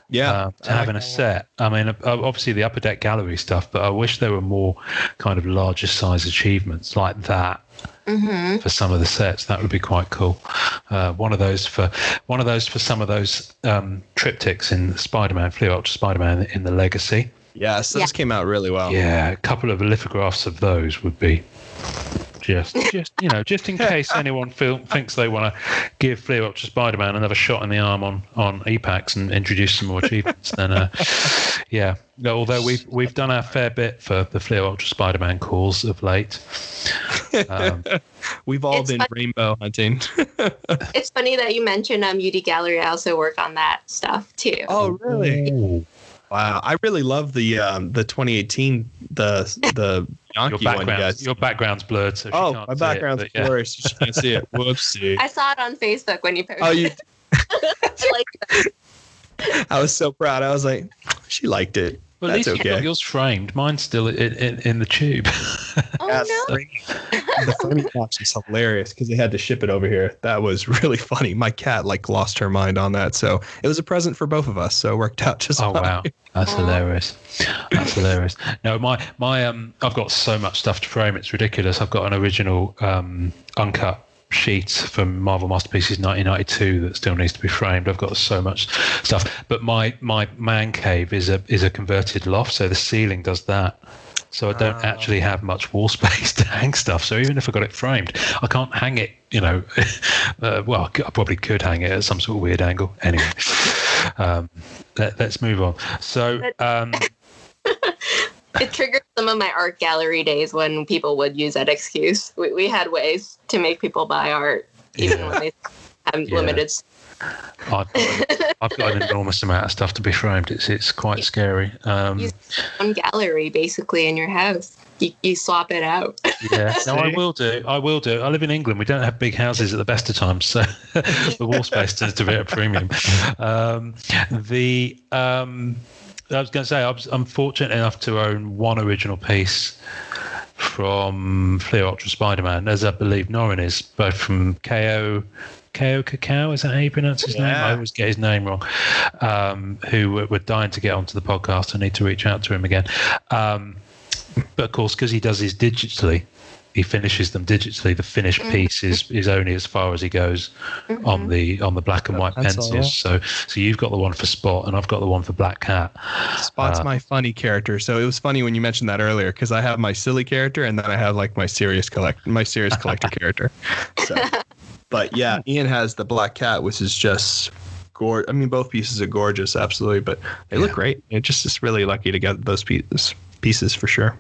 Yeah. uh, to having a set i mean uh, obviously the upper deck gallery stuff but i wish there were more kind of larger size achievements like that hmm for some of the sets that would be quite cool uh, one of those for one of those for some of those um, triptychs in spider-man Fleer ultra spider-man in the legacy Yes, those Yeah. came out really well. yeah a couple of lithographs of those would be just just you know just in case anyone feel, thinks they want to give Fleer Ultra Spider-Man another shot in the arm on on ePack and introduce some more achievements then uh, yeah no, although we've we've done our fair bit for the Fleer Ultra Spider-Man calls of late um, We've all It's been fun- rainbow hunting. It's funny that you mentioned um, UD Gallery. I also work on that stuff too. oh, really? ooh, Wow. I really love the um the 2018 the the your Yankee one background guys. your background's blurred so she Oh, can't my see it, background's yeah. blurry, so you can't see it. Whoopsie. I saw it on Facebook when you posted. Oh, you! I like that. I was so proud. I was like, she liked it. Well, at That's least you got yours framed mine's still in, in, in the tube Oh no! the funny box is hilarious because they had to ship it over here. That was really funny. My cat like lost her mind on that, so it was a present for both of us. So it worked out just Oh fine. wow, that's Aw. hilarious. That's hilarious. No, my my um, I've got so much stuff to frame. It's ridiculous. I've got an original um, uncut sheet from Marvel Masterpieces 1992 that still needs to be framed. I've got so much stuff. But my my man cave is a is a converted loft, so the ceiling does that. So I don't Ah. actually have much wall space to hang stuff. So even if I got it framed, I can't hang it. You know, uh, well, I probably could hang it at some sort of weird angle. Anyway, um, let, us move on. So um, It triggered some of my art gallery days when people would use that excuse. We, we had ways to make people buy art even Yeah. when they have Yeah. limited. I've got, I've got an enormous amount of stuff to be framed. It's it's quite scary. Um, You- One gallery basically in your house. You, you swap it out. yeah, no, I will do. I will do. I live in England. We don't have big houses at the best of times, so the wall space tends to be at a premium. Um, the um, I was going to say I was, I'm fortunate enough to own one original piece from Fleer Ultra Spider-Man, as I believe Norrin is, both from KO. KO Cacao, is that how you pronounce his name? I always get his name wrong. Um, who were, were dying to get onto the podcast. I need to reach out to him again. Um, but of course, because he does his digitally, he finishes them digitally. The finished Mhm. piece is, is only as far as he goes on Mhm. the on the black and The white pencil, pencils. So so you've got the one for Spot, and I've got the one for Black Cat. Spot's Uh, my funny character, so it was funny when you mentioned that earlier because I have my silly character and then I have like my serious collect my serious collector character. So, but yeah, Ian has the black cat, which is just gorgeous. I mean, both pieces are gorgeous, absolutely, but they look Yeah. great. It just is really lucky to get those pieces pieces for sure.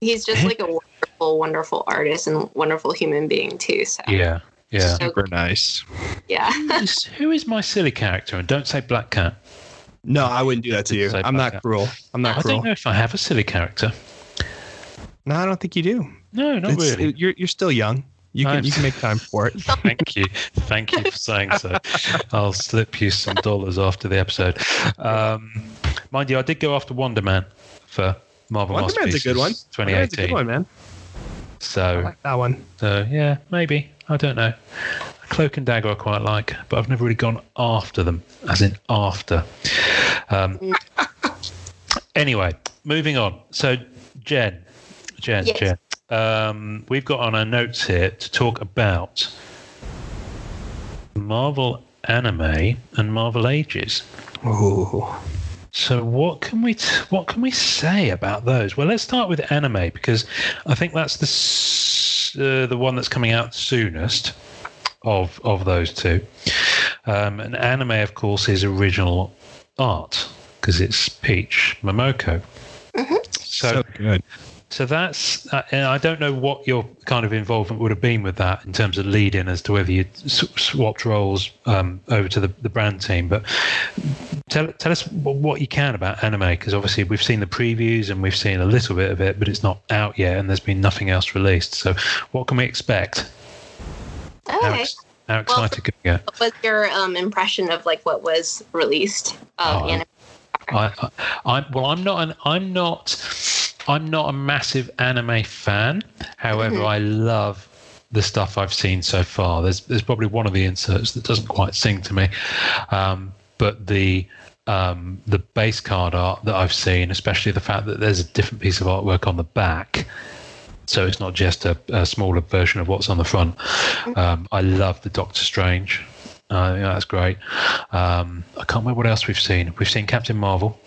He's just like a wonderful, wonderful artist and wonderful human being too. So Yeah, yeah. So- Super nice. yeah. Who is- Who is my silly character? And don't say Black Cat. No, I wouldn't do that to you. I'm not cat. cruel. I'm not I cruel. don't know if I have a silly character. No, I don't think you do. No, not It's- really. you're you're still young. You can I'm- you can make time for it. Thank you. Thank you for saying so. I'll slip you some dollars after the episode. Um, mind you, I did go after Wonder Man for Marvel Wonder Man's a good one. Wonder Man's a 2018. good one, man. So, like that one. so yeah, maybe I don't know. Cloak and Dagger I quite like, but I've never really gone after them, as in after. Um, anyway, moving on. So, Jen, Jen, Yes. Jen, um, we've got on our notes here to talk about Marvel anime and Marvel Ages. Ooh. So what can we t- what can we say about those? Well, let's start with anime because I think that's the s- uh, the one that's coming out soonest of of those two. Um, and anime, of course, is original art because it's Peach Momoko. So, So good. So that's, uh, and I don't know what your kind of involvement would have been with that in terms of leading as to whether you swapped roles um, over to the, the brand team. But tell, tell us wh- what you can about anime, because obviously we've seen the previews and we've seen a little bit of it, but it's not out yet and there's been nothing else released. So what can we expect? How, Okay. ex- how excited can we get? What was your um, impression of like what was released of Oh, anime? I, I, I well, I'm not an, I'm not, I'm not a massive anime fan. However, Mhm. I love the stuff I've seen so far. There's, there's probably one of the inserts that doesn't quite sing to me, um, but the, um, the base card art that I've seen, especially the fact that there's a different piece of artwork on the back. So it's not just a, a smaller version of what's on the front. Um, I love the Doctor Strange. Uh, yeah, that's great. Um, I can't remember what else we've seen. We've seen Captain Marvel.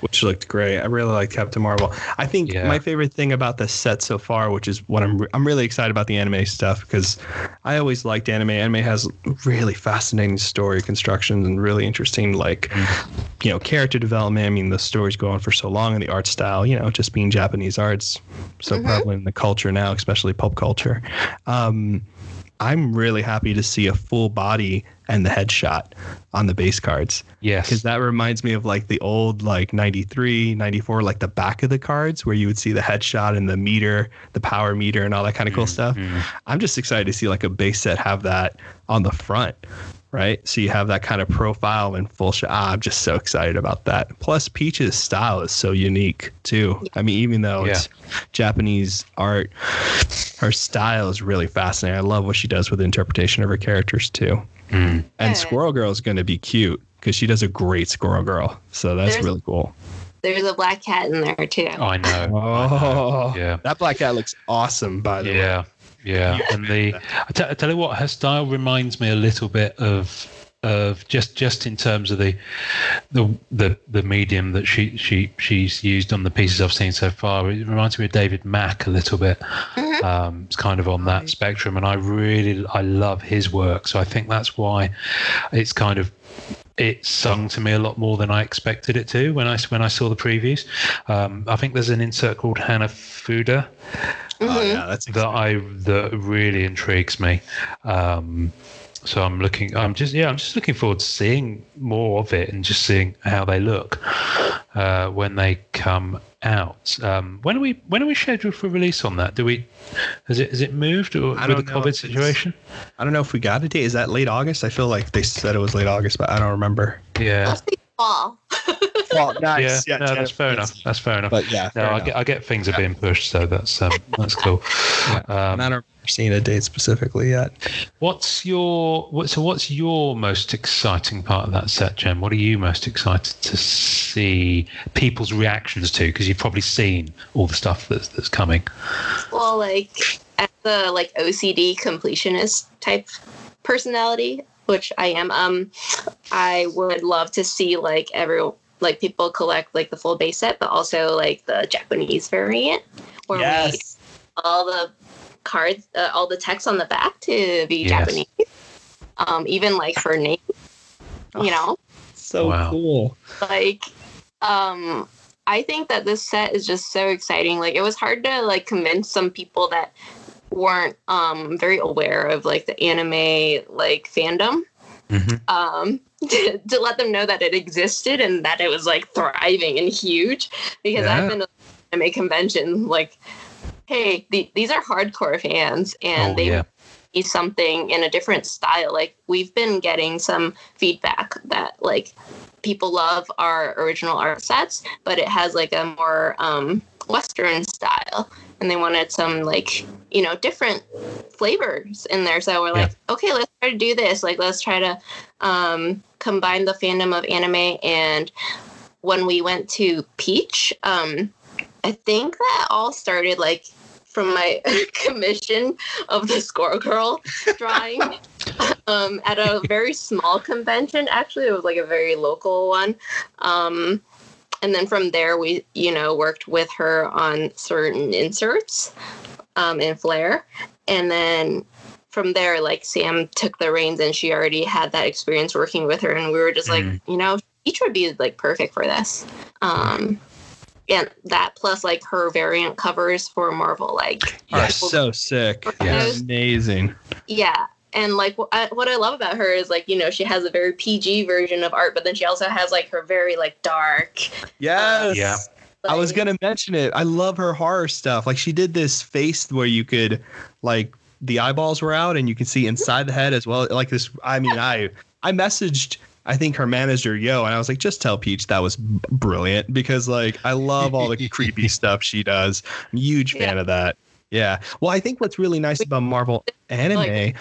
which looked great. I really like Captain Marvel. I think Yeah. my favorite thing about the set so far, which is what I'm re- I'm really excited about the anime stuff because I always liked anime. Anime has really fascinating story constructions and really interesting like you know character development. I mean, the stories go on for so long and the art style, you know, just being Japanese arts so prevalent in the culture now, especially pop culture. Um, I'm really happy to see a full body and the headshot on the base cards. Yes. because that reminds me of like the old like 93 94 like the back of the cards where you would see the headshot and the meter the power meter and all that kind of cool mm-hmm. stuff. I'm just excited to see like a base set have that on the front right so you have that kind of profile and full shot ah, i'm just so excited about that plus peach's style is so unique too i mean even though it's japanese art her style is really fascinating i love what she does with the interpretation of her characters too Mm. and Yeah. Squirrel Girl is going to be cute because she does a great Squirrel Girl. So that's There's- really cool. There's a black cat in there too. Oh, I know. Oh, Yeah. That black cat looks awesome, by the way. Yeah. Yeah. And the I tell you what, her style reminds me a little bit of of just just in terms of the the the, the medium that she she she's used on the pieces I've seen so far. It reminds me of David Mack a little bit. Mhm. Um, it's kind of on that Right. spectrum, and I really I love his work. So I think that's why it's kind of it sung to me a lot more than I expected it to when I when I saw the previews. Um, I think there's an insert called Hanafuda Oh, Mhm. yeah, that's that I that really intrigues me. Um, so I'm looking. I'm just yeah. I'm just looking forward to seeing more of it and just seeing how they look uh, when they come out. Um, when are we when are we scheduled for release on that? Do we has it has it moved or I with don't the know COVID situation? I don't know if we got a date. Is that late August? I feel like they said it was late August, but I don't remember. Yeah. Let's fall. Well, Yeah, nice. no, that's fair enough. That's fair enough. But yeah, no, I enough. get I get things are being pushed, so that's um, that's cool. Yeah. Um, And I don't remember seeing a date specifically yet. What's your what, so? What's your most exciting part of that set, Jen? What are you most excited to see people's reactions to? Because you've probably seen all the stuff that's that's coming. Well, like as the like OCD completionist type personality, which I am, um, I would love to see like every like people collect like the full base set, but also like the Japanese variant where we all the cards, uh, all the text on the back to be Yes. Japanese. Um, even like for name, you know, So Wow. cool. like um i think that this set is just so exciting like it was hard to like convince some people that weren't um very aware of like the anime like fandom Mhm. um to, to let them know that it existed and that it was like thriving and huge because Yeah. i've been to anime convention like hey the, these are hardcore fans and Oh, they yeah. something in a different style like we've been getting some feedback that like people love our original art sets but it has like a more um Western style, and they wanted some like you know different flavors in there. So we're like, okay, let's try to do this. Like, let's try to um, combine the fandom of anime. And when we went to Peach, um, I think that all started like from my commission of the Squirrel Girl drawing um, at a very small convention. Actually, it was like a very local one. Um, and then from there, we, you know, worked with her on certain inserts um, in Flair. And then from there, like Sam took the reins and she already had that experience working with her. And we were just mm-hmm. like, you know, each would be like perfect for this. Um, and that plus like her variant covers for Marvel, like are so sick, yeah, amazing. Yeah, and like what I, what I love about her is like you know she has a very PG version of art, but then she also has like her very like dark. Yes. Uh, yeah. Like, I was gonna mention it. I love her horror stuff. Like she did this face where you could like the eyeballs were out and you can see inside the head as well. Like this. I mean, I I messaged I think her manager, Yo, and I was like, just tell Peach that was b- brilliant because like I love all the creepy stuff she does. I'm a huge fan yeah. of that. Yeah. Well, I think what's really nice about Marvel anime. Like,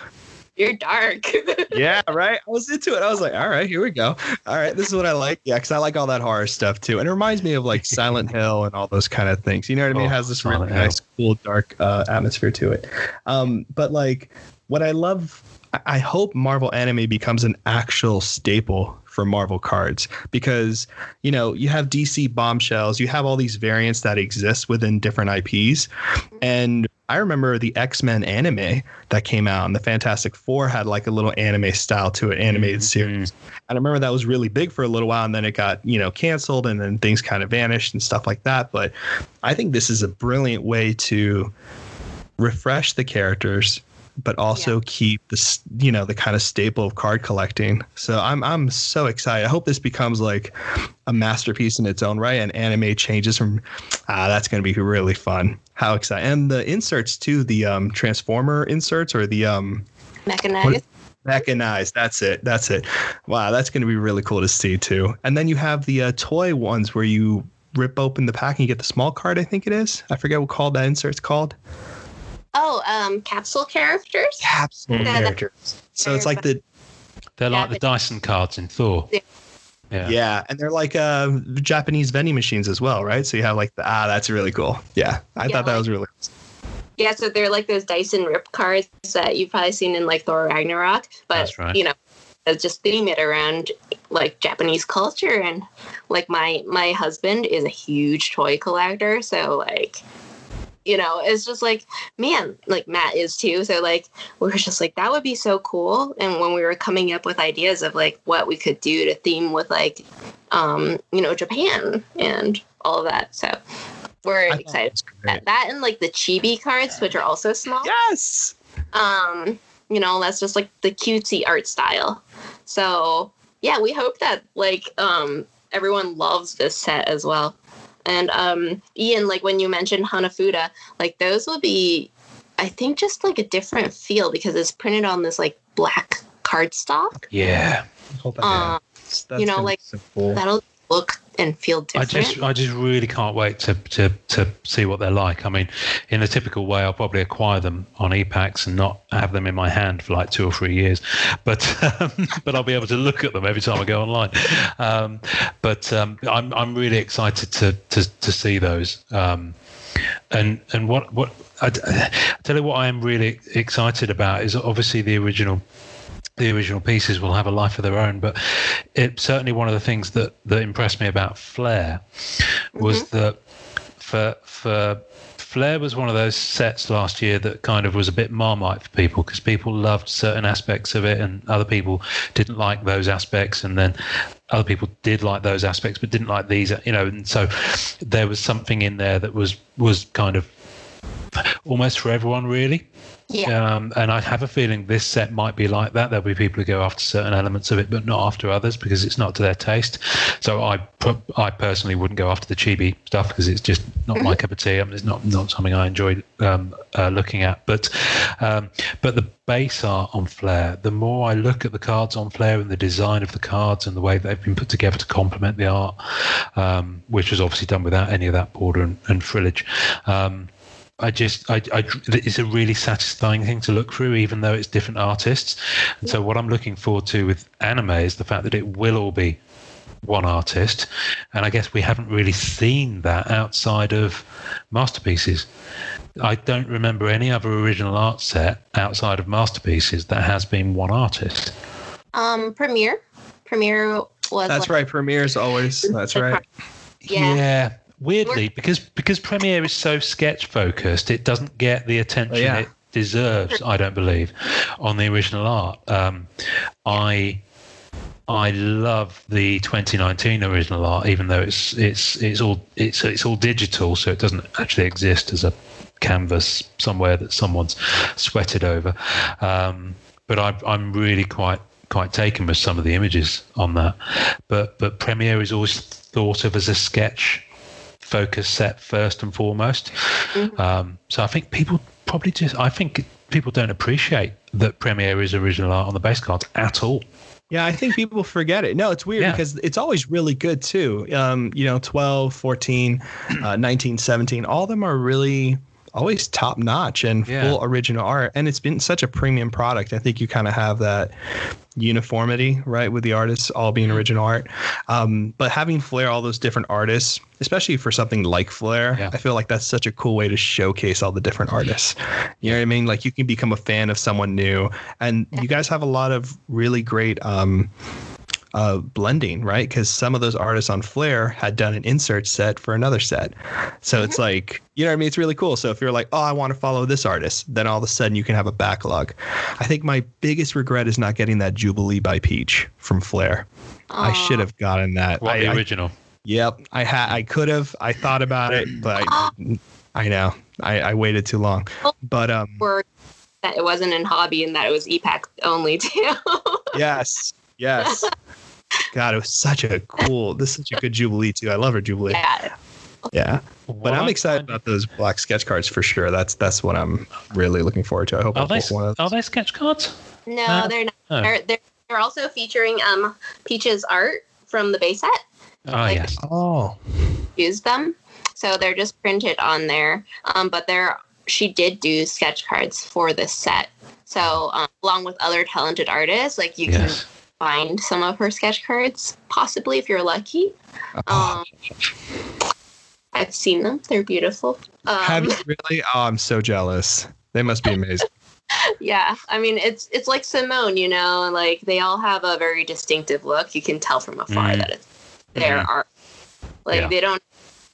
you're dark. yeah, right. I was into it. I was like, all right, here we go. All right, this is what I like. Yeah, because I like all that horror stuff too, and it reminds me of like Silent Hill and all those kind of things. You know what I mean? Oh, it has this really nice, cool, dark uh, atmosphere to it. Um, but like, what I love I hope Marvel anime becomes an actual staple for Marvel cards because you know you have DC bombshells, you have all these variants that exist within different IPs, and I remember the X Men anime that came out, and the Fantastic Four had like a little anime style to it, animated mm-hmm. series. And I remember that was really big for a little while, and then it got you know canceled, and then things kind of vanished and stuff like that. But I think this is a brilliant way to refresh the characters but also yeah. keep the you know the kind of staple of card collecting. So I'm I'm so excited. I hope this becomes like a masterpiece in its own right, and anime changes from ah that's going to be really fun. How exciting! And the inserts too, the um transformer inserts or the um mechanized. Mechanized that's it that's it wow that's going to be really cool to see too and then you have the uh, toy ones where you rip open the pack and you get the small card i think it is i forget what called that insert's called Oh, um, capsule characters. Capsule yeah, characters. So it's like the. They're yeah, like the Dyson cards in Thor. Yeah. Yeah. yeah, and they're like uh, Japanese vending machines as well, right? So you have like the ah, that's really cool. Yeah, I yeah, thought that like, was really. Yeah, so they're like those Dyson rip cards that you've probably seen in like Thor Ragnarok, but right. you know, just theme it around like Japanese culture and like my my husband is a huge toy collector, so like you know it's just like man like matt is too so like we were just like that would be so cool. And when we were coming up with ideas of like what we could do to theme with like um you know japan and all of that. So we're excited that, that and like the chibi cards which are also small. Yes! Um you know that's just like the cutesy art style. So yeah we hope that like um everyone loves this set as well and um, Ian, like when you mentioned Hanafuda, like those will be, I think, just like a different feel because it's printed on this like black cardstock. Yeah. Um, you know, like so cool. that'll look and feel different. I just I just really can't wait to, to to see what they're like. I mean, in a typical way, I'll probably acquire them on ePacks and not have them in my hand for like two or three years, but um, but I'll be able to look at them every time I go online. Um, but um, I'm I'm really excited to to to see those. Um, and and what what I, I tell you what I am really excited about is obviously the original the original pieces will have a life of their own. But it certainly one of the things that that impressed me about Flair was mm-hmm. that for for Flair was one of those sets last year that kind of was a bit marmite for people because people loved certain aspects of it and other people didn't like those aspects and then other people did like those aspects but didn't like these you know and so there was something in there that was was kind of almost for everyone, really. Yeah. Um, and I have a feeling this set might be like that. There'll be people who go after certain elements of it, but not after others because it's not to their taste. So I, I personally wouldn't go after the chibi stuff because it's just not my cup of tea. I mean, it's not not something I enjoy um, uh, looking at. But um, but the base art on Flair, the more I look at the cards on Flair and the design of the cards and the way they've been put together to complement the art, um, which was obviously done without any of that border and, and frillage. Um, I just, I, I, it's a really satisfying thing to look through, even though it's different artists. And so, what I'm looking forward to with anime is the fact that it will all be one artist, and I guess we haven't really seen that outside of masterpieces. I don't remember any other original art set outside of masterpieces that has been one artist. Um, Premiere. Premiere was. That's like, right. Premiere's always. That's right. Yeah. Weirdly, because because Premiere is so sketch focused, it doesn't get the attention Oh, yeah. it deserves. I don't believe on the original art. Um, I I love the 2019 original art, even though it's it's it's all it's it's all digital, so it doesn't actually exist as a canvas somewhere that someone's sweated over. Um, but I, I'm really quite quite taken with some of the images on that. But but Premiere is always thought of as a sketch focus set first and foremost. Um, so I think people probably just I think people don't appreciate that Premiere is original art on the base cards at all. Yeah, I think people forget it. No, it's weird Yeah. because it's always really good too. Um, you know, 12, 14, uh, 19, 17, all of them are really always top notch and Yeah. full original art. And it's been such a premium product. I think you kind of have that uniformity, right, with the artists all being Mm-hmm. original art. Um, but having Flair, all those different artists, especially for something like Flair, Yeah. I feel like that's such a cool way to showcase all the different artists. You know what I mean? Like you can become a fan of someone new, and you guys have a lot of really great um, uh, blending, right? Because some of those artists on Flair had done an insert set for another set, so it's like you know what I mean. It's really cool. So if you're like, oh, I want to follow this artist, then all of a sudden you can have a backlog. I think my biggest regret is not getting that Jubilee by Peach from Flair. I should have gotten that. What I- the I- original? Yep, I had. I could have. I thought about it, but I, I know I, I waited too long. But um, Were that it wasn't in hobby and that it was ePack only too. yes, yes. God, it was such a cool. This is such a good Jubilee too. I love her Jubilee. yeah. Yeah, but I'm excited about those black sketch cards for sure. That's that's what I'm really looking forward to. I hope I Are they pull one of are those. they sketch cards? No, Uh, they're not. oh. They're, they're they're also featuring um Peach's art from the base set. Ah, Like- yes. Oh, Use them, so they're just printed on there. Um, but they're she did do sketch cards for this set. So um, along with other talented artists, like you Yes. can find some of her sketch cards, possibly if you're lucky. Oh. Um, I've seen them; they're beautiful. Um, have you really? Oh, I'm so jealous. They must be amazing. yeah i mean it's it's like simone you know like they all have a very distinctive look you can tell from afar Mm. that it's their Mhm. art like Yeah. they don't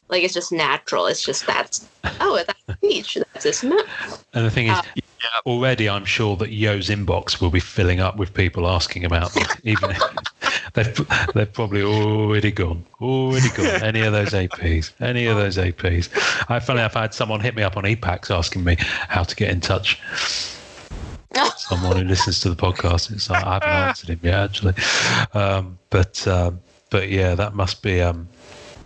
like it's just natural it's just that's oh that's a peach that's a simone And the thing is, Uh, already I'm sure that Yo's inbox will be filling up with people asking about them. Even they've they've probably already gone, already gone. Any of those APs, any of those APs. I funny enough, I had someone hit me up on ePack asking me how to get in touch. Someone who listens to the podcast. It's like, I haven't answered him yet, actually. Um, but um, but yeah, that must be um,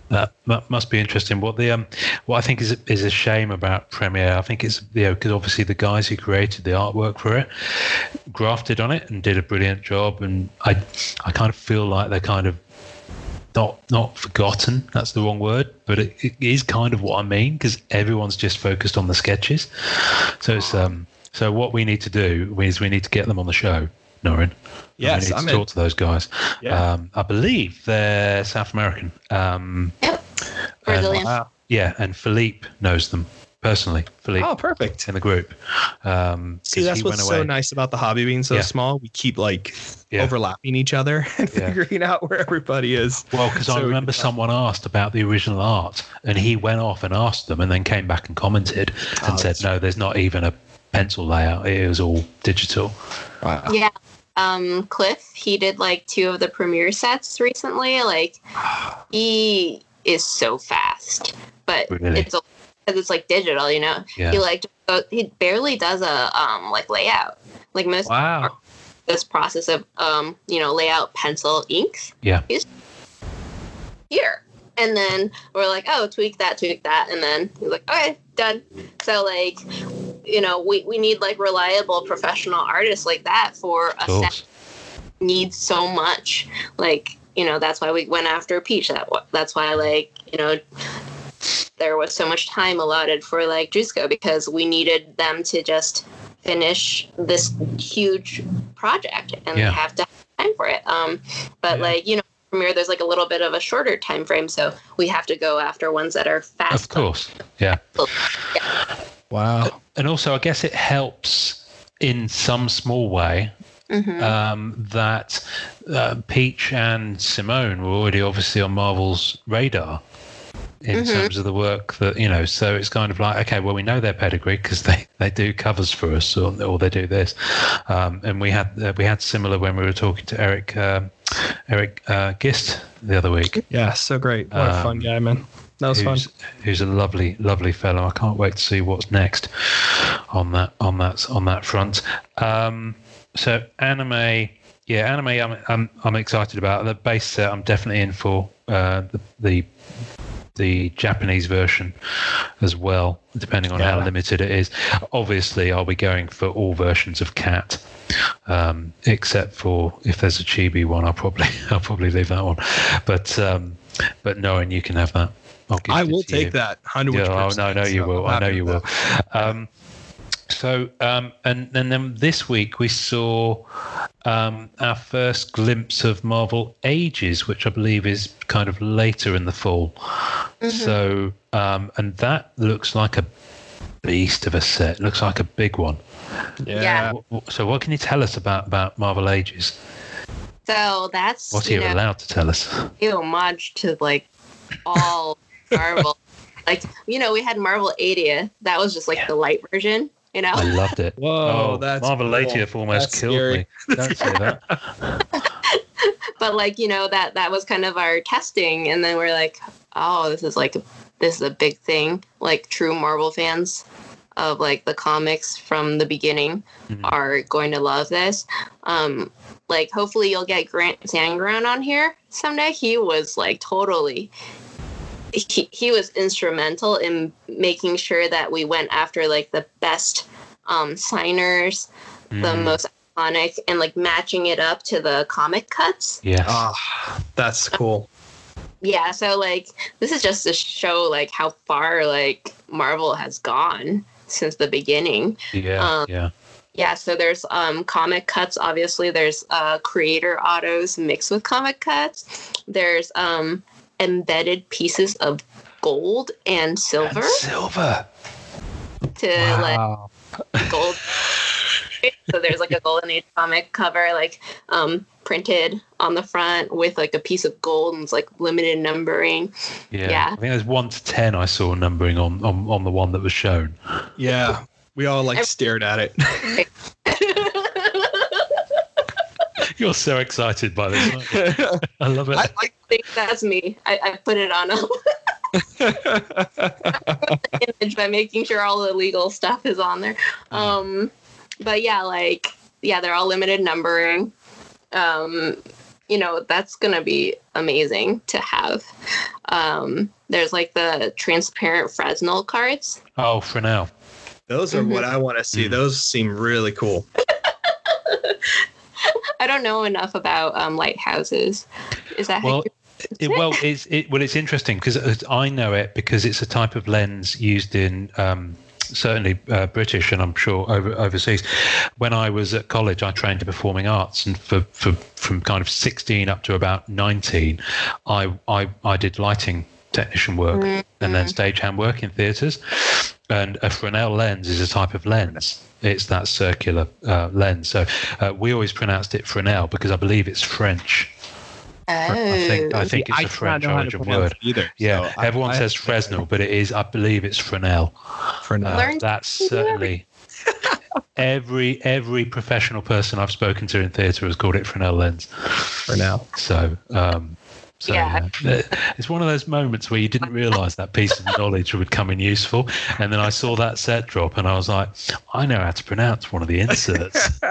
that, must be interesting. What the um, what I think is is a shame about Premiere, I think it's you know because obviously the guys who created the artwork for it grafted on it and did a brilliant job, and I I kind of feel like they're kind of not not forgotten. That's the wrong word, but it, it is kind of what I mean because everyone's just focused on the sketches. So it's um so what we need to do is we need to get them on the show, Norrin. Yes, we need I'm to in. talk to those guys. Yeah. Um, I believe they're South American. Um, Yep. and- Brazilian. Yeah, and Philippe knows them personally. Philippe Oh, perfect. in the group. Um, See, 'cause that's what's went so nice about the hobby being so Yeah. small. We keep like Yeah. overlapping each other and Yeah. figuring out where everybody is. Well, because So I remember can- someone asked about the original art, and he went off and asked them, and then came back and commented and Oh, said, "No, there's not even a pencil layout. It was all digital." Wow. yeah um cliff he did like two of the premiere sets recently like he is so fast but Really? it's because it's like digital, you know. Yeah. He like he barely does a um like layout. Like most Wow. this process of um you know layout pencil inks Yeah. He's here and then we're like oh tweak that tweak that and then he's like okay done so like you know we, we need like reliable professional artists like that for a set needs so much like you know that's why we went after peach that that's why like you know there was so much time allotted for like Drusco because we needed them to just finish this huge project and Yeah. they have to have time for it um but Yeah. like you know premiere there's like a little bit of a shorter time frame so we have to go after ones that are fast Of course. Yeah. Wow. And also, I guess it helps in some small way Mhm. um, that uh, Peach and Simone were already obviously on Marvel's radar in Mhm. terms of the work that you know. So it's kind of like, okay, well, we know their pedigree because they, they do covers for us, or, or they do this. Um, and we had uh, we had similar when we were talking to Eric um, Eric uh, Gist the other week. Yeah, so great. What a fun Um, guy, man. That was fun. who's, who's a lovely, lovely fellow. I can't wait to see what's next on that on that on that front. Um, so anime, yeah, anime. I'm I'm I'm excited about the base set. I'm definitely in for uh, the the the Japanese version as well, depending on how limited it is. Obviously, I'll be going for all versions of Cat, um, except for if there's a chibi one. I'll probably I'll probably leave that one. But um, but knowing you can have that, I it will to you. take that. 100 Yeah, oh, no, I know you will. I know you will. Um, so, um, and, and then this week we saw um, our first glimpse of Marvel Ages, which I believe is kind of later in the fall. So, um, and that looks like a beast of a set. It Looks like a big one. Yeah. Yeah. W- w- So, what can you tell us about about Marvel Ages? so that's What are you you know allowed to tell us? pay homage to like all Marvel. Like you know, we had Marvel 80th. That was just like Yeah. the light version. You know, I loved it. Whoa, oh, that's Marvel cool. 80th almost That's killed scary. me. Don't say that. but like you know that that was kind of our testing, and then we're like, oh, this is like this is a big thing. Like true Marvel fans of like the comics from the beginning Mhm. are going to love this. Um, like hopefully you'll get Grant Sangran on here someday. He was like totally. He, he was instrumental in making sure that we went after like the best um, signers, the Mhm. most iconic, and like matching it up to the comic cuts. Yes. Ah, that's cool. Yeah, so like this is just to show like how far like Marvel has gone since the beginning. yeah. um, yeah. Yeah, so there's um comic cuts. Obviously, there's uh creator autos mixed with comic cuts. There's um embedded pieces of gold and silver And silver. to Wow. like gold. so there's like a golden age comic cover like um printed on the front with like a piece of gold and it's like limited numbering. Yeah. Yeah. I think there's one to ten I saw numbering on, on, on the one that was shown. Yeah. We all like stared at it. You're so excited by this. I love it. I like think that's me. I, I put it on a image by making sure all the legal stuff is on there. Um, but yeah, like yeah, they're all limited numbering. Um, you know, that's gonna be amazing to have. Um, there's like the transparent Fresnel cards. oh, for now. Those are what I want to see. Mm. Those seem really cool. I don't know enough about um, lighthouses. Is that how Well, you- it, well, it's it, well, it's interesting because I know it because it's a type of lens used in um, certainly uh, British and I'm sure over, overseas. When I was at college, I trained in performing arts, and for, for from kind of 16 up to about 19, I I, I did lighting technician work and then stagehand work in theatres. And a Fresnel lens is a type of lens. It's that circular uh, lens. So uh, we always pronounced it Fresnel because I believe it's French. I think I Oh. think it's I a French know how to origin word. either. Yeah, so everyone I- says Fresnel, but it is. I believe it's Fresnel. for now. Uh, that's certainly every every professional person I've spoken to in theatre has called it Fresnel lens. for now. So, um, So Yeah. uh, it's one of those moments where you didn't realise that piece of knowledge would come in useful, and then I saw that set drop, and I was like, I know how to pronounce one of the inserts.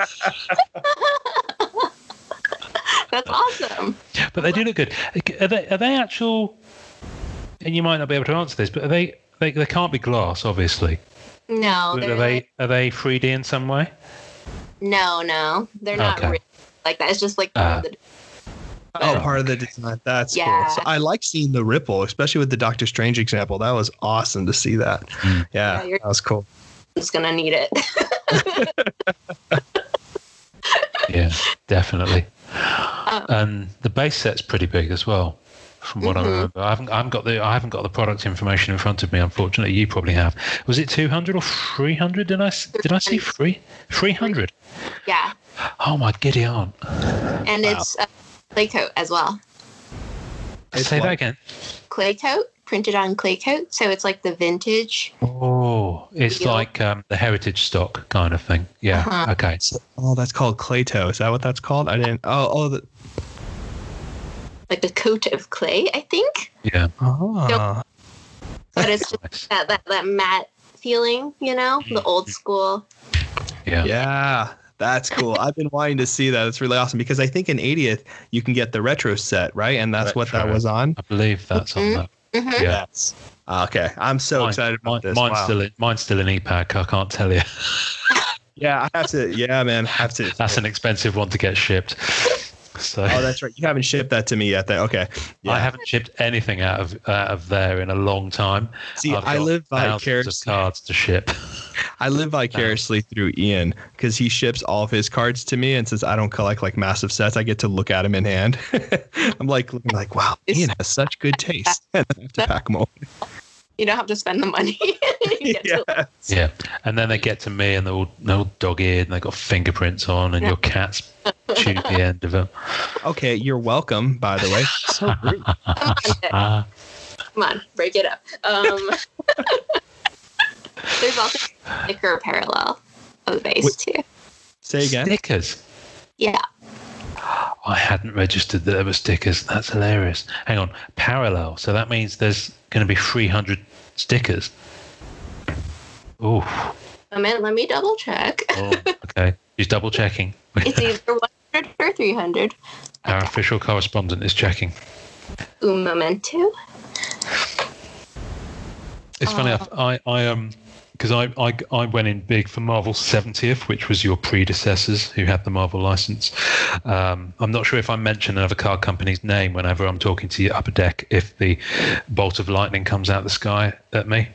That's awesome. but they do look good. Are they, are they actual? And you might not be able to answer this, but are they? They, they can't be glass, obviously. No, are they? Are they 3D in some way? no, no, they're not Okay. really like that. It's just like Ah. the Oh, part of the design. That's Yeah. cool. So I like seeing the ripple, especially with the Doctor Strange example. That was awesome to see that. Mm. Yeah, Yeah, that was cool. It's gonna need it. Yeah, definitely. Um, And the base set's pretty big as well, from what I Mhm. remember. I haven't, I haven't got the I haven't got the product information in front of me. Unfortunately, you probably have. Was it two hundred or three hundred? Did I s- did I see three? Three hundred. yeah, Oh my giddy aunt! and Wow. it's uh, clay coat as well. It's Say what? that again. Clay coat printed on clay coat, so it's like the vintage. Oh, it's Deal. like um, the heritage stock kind of thing. Yeah. Uh-huh. Okay. Oh, that's called Clayto. Is that what that's called? I didn't. Oh, oh, the, like a coat of clay, I think. Yeah. oh. But it's just Nice. that, that, that matte feeling, you know, the old school. Yeah. Yeah, that's cool. I've been wanting to see that. It's really awesome because I think in 80th you can get the retro set, right? And that's what that was on. I believe that's on Mhm. that. hmm Yes. Okay, I'm so Mine- excited about Mine, this. mine's Wow. still in, mine's still in ePack. I can't tell you. Yeah, I have to. Yeah, man, I have to. That's an expensive one to get shipped. So Oh, that's right. You haven't shipped that to me yet. Then okay. Yeah. I haven't shipped anything out of out of there in a long time. See, I've I live thousands of vicariously. cards to ship. I live vicariously through Ian because he ships all of his cards to me, and since I don't collect like massive sets, I get to look at them in hand. I'm like looking like, wow, It's- Ian has such good taste. and I have to pack them open. You don't have to spend the money. You get to- yeah. Yeah, and then they get to me and they're all, they're all dog-eared and they've got fingerprints on, and your cat's chewed the end of them. Okay, you're welcome. By the way, so rude. Ah, Come on, break it up. Um, there's also sticker parallel of the base Wait. too. Say again. stickers. Yeah, I hadn't registered that there were stickers. That's hilarious. Hang on, parallel. So that means there's going to be 300 stickers. Oh, I mean, let me double check. oh okay. He's double checking. It's either 100 or 300. Our official correspondent is checking. Un momento. It's funny. Oh. I, I um, because I, I I went in big for Marvel 70th, which was your predecessors who had the Marvel license. Um, I'm not sure if I mention another car company's name whenever I'm talking to you upper deck. If the bolt of lightning comes out the sky at me,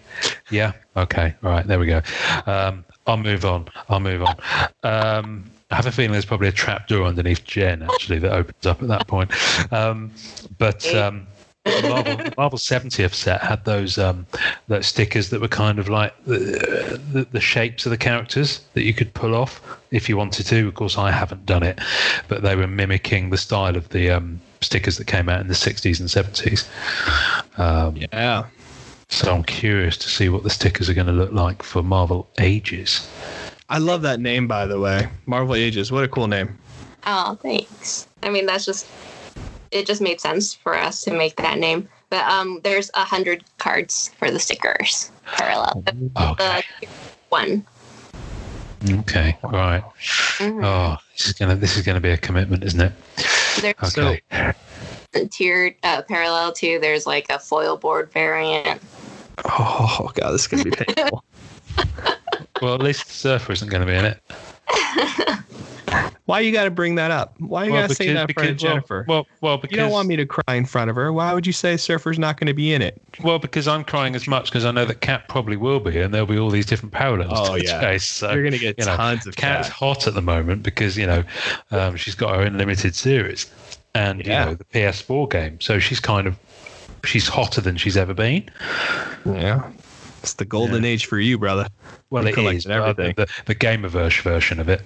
yeah, okay, all right, there we go. Um, I'll move on. I'll move on. Um, I have a feeling there's probably a trap door underneath Jen actually that opens up at that point. Um, but um, the Marvel, the Marvel 70th set had those um, those stickers that were kind of like the, the, the shapes of the characters that you could pull off if you wanted to. Of course, I haven't done it, but they were mimicking the style of the um, stickers that came out in the 60s and 70s. Um, Yeah. So I'm curious to see what the stickers are going to look like for Marvel Ages. I love that name, by the way. Marvel Ages. What a cool name. Oh, thanks. I mean, that's just it. Just made sense for us to make that name. But um, there's a hundred cards for the stickers parallel. Okay. The one. Okay. Right. Mhm. Oh, this is gonna this is gonna be a commitment, isn't it? There's Okay. a tiered uh, parallel too. There's like a foil board variant. Oh god, this is gonna be painful. well, at least the surfer isn't going to be in it. Why you got to bring that up? Why you well, got to say that in front of well, Jennifer? Well, well, because you don't want me to cry in front of her. Why would you say Surfer's not going to be in it? Well, because I'm crying as much because I know that Cat probably will be, and there'll be all these different parallels. Oh, to the yeah. chase. So You're going to get you know, tons of Cat's cat. hot at the moment because you know um, she's got her own limited series, and Yeah. you know the PS4 game. So she's kind of she's hotter than she's ever been. Yeah. It's the golden age for you, brother. Well, You it collected is but everything. The, the Gamerverse version of it.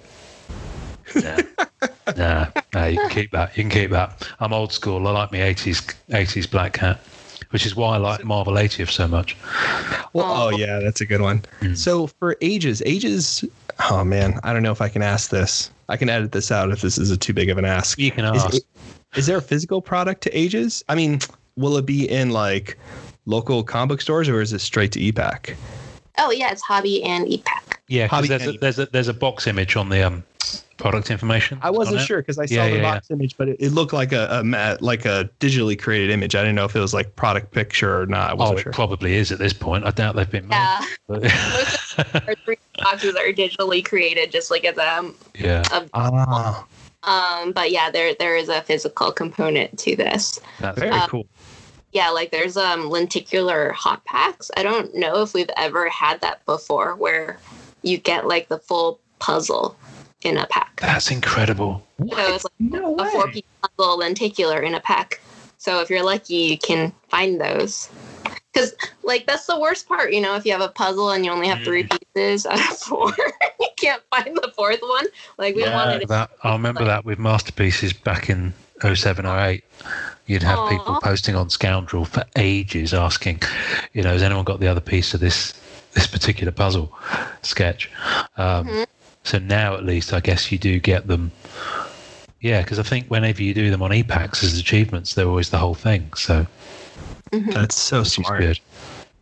Nah. nah, nah, you can keep that. You can keep that. I'm old school. I like my 80s 80s Black Cat, which is why I like Marvel 80th so much. Well, oh yeah, that's a good one. Mm. So for ages, ages. Oh man, I don't know if I can ask this. I can edit this out if this is a too big of an ask. You can Is ask. it- is there a physical product to Ages? I mean, will it be in like local comic book stores or is it straight to ePack? Oh yeah, it's hobby and ePack. Yeah, 'cause Hobby there's a, there's a there's a box image on the um product information. I wasn't sure because I saw Yeah, the yeah, box image, but it, it looked like a, a like a digitally created image. I didn't know if it was like product picture or not. I Oh, wasn't it sure. probably is at this point. I doubt they've been made. Yeah, but- our three boxes are digitally created, just like as a yeah, Ah, um. But yeah, there there is a physical component to this. that's very Uh, cool. Yeah, like there's um lenticular hot packs. I don't know if we've ever had that before, where you get like the full puzzle in a pack. that's incredible. So it's like No a four piece puzzle lenticular in a pack. So if you're lucky, you can find those. Because like that's the worst part, you know, if you have a puzzle and you only have three pieces out of four, you can't find the fourth one. Like we Yeah, wanted to That I remember that with masterpieces back in 07 or 08. You'd have Aw. people posting on Scoundrel for ages asking, you know, has anyone got the other piece of this this particular puzzle sketch? Um, Mhm. So now at least I guess you do get them. Yeah, because I think whenever you do them on ePacks as achievements, they're always the whole thing. So Mhm. That's so smart. good.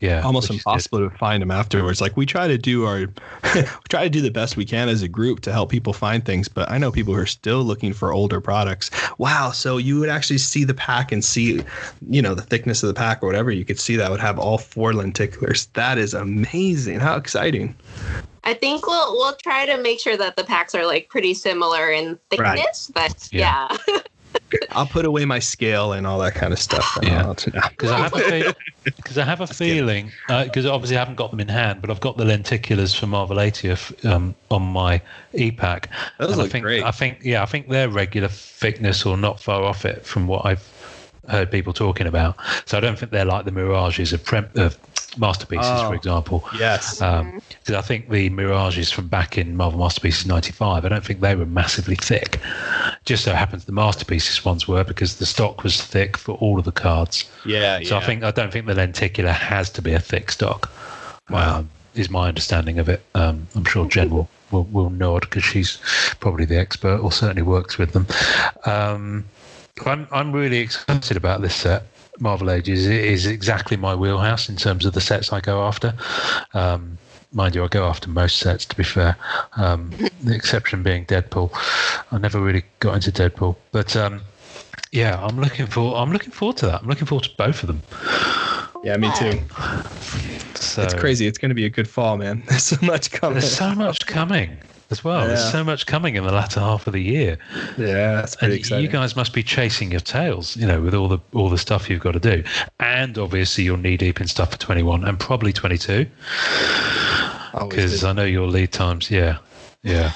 Yeah, Almost which is good. impossible to find them afterwards. Like we try to do our, we try to do the best we can as a group to help people find things. But I know people who are still looking for older products. Wow! So you would actually see the pack and see, you know, the thickness of the pack or whatever. You could see that would have all four lenticulars. That is amazing! How exciting! I think we'll we'll try to make sure that the packs are like pretty similar in Right. thickness, but Yeah. yeah. I'll put away my scale and all that kind of stuff. and Yeah. I'll- Because I have a fe- because I have a feeling because obviously I haven't got them in hand, but I've got the lenticulars for Marvel 80 f- um, on my ePack. Those And I look think, great. I think yeah, I think they're regular thickness or not far off it from what I've heard people talking about. So I don't think they're like the mirages of, prem- of masterpieces, Oh. for example. yes. Because I think the mirages from back in Marvel Masterpieces '95, I don't think they were massively thick. Just so happens the masterpieces ones were because the stock was thick for all of the cards. yeah. So I think I don't think the lenticular has to be a thick stock. Wow. Um, is my understanding of it. Um, I'm sure Jen will will, will nod because she's probably the expert or certainly works with them. Um, I'm I'm really excited about this set. Marvel Ages is exactly my wheelhouse in terms of the sets I go after. Um, mind you, I go after most sets. To be fair, um, the exception being Deadpool. I never really got into Deadpool, but um, yeah, I'm looking for I'm looking forward to that. I'm looking forward to both of them. yeah, me too. So It's crazy. It's going to be a good fall, man. There's so much coming. There's so much coming as well. Yeah. There's so much coming in the latter half of the year, yeah, that's and pretty exciting. you guys must be chasing your tails, you know, with all the all the stuff you've got to do, and obviously you're knee deep in stuff for 21 and probably 22 because. I know your lead times. Yeah, yeah.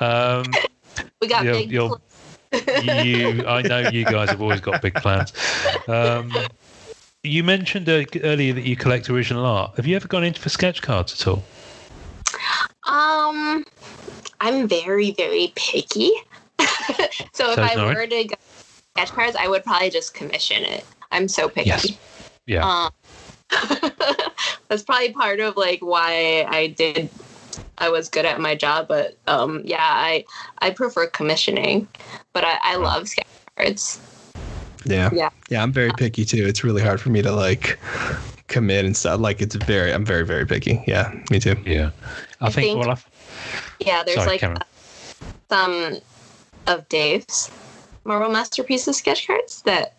Um, We got you'll- big you'll- you, I know you guys have always got big plans. Um, you mentioned uh, earlier that you collect original art. Have you ever gone into for sketch cards at all? Um, I'm very, very picky. so if I is Noreen. were to go sketch cards, I would probably just commission it. I'm so picky. Yes. Yeah. Um, that's probably part of like why I did. I was good at my job, but um, yeah, I I prefer commissioning, but I, I love sketch cards. Yeah. Yeah. Yeah, I'm very picky too. It's really hard for me to like commit and stuff. Like it's very I'm very, very picky. Yeah, me too. Yeah. I, I think, think- well, I've, Yeah, there's Sorry, like Cameron. some of Dave's Marvel Masterpieces sketch cards that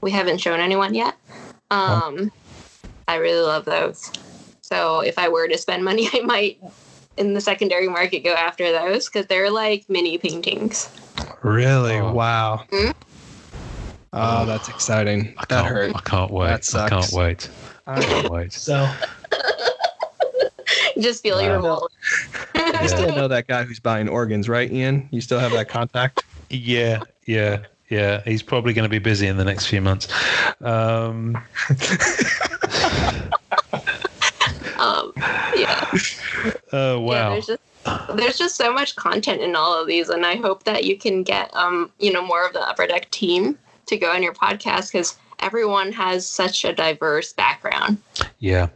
we haven't shown anyone yet. Um, I really love those. So if I were to spend money, I might in the secondary market go after those because they're like mini paintings. Really? Oh. Wow. Mhm. Oh, that's exciting. I That can't, hurt. I can't wait. That I can't sucks. wait. I can't wait. So Just feel your Wow. role. you still know that guy who's buying organs, right, Ian? You still have that contact? Yeah, yeah, yeah. He's probably going to be busy in the next few months. Um, Um, yeah. oh wow. there's just there's just so much content in all of these, and I hope that you can get um you know more of the upper deck team to go on your podcast because everyone has such a diverse background. yeah,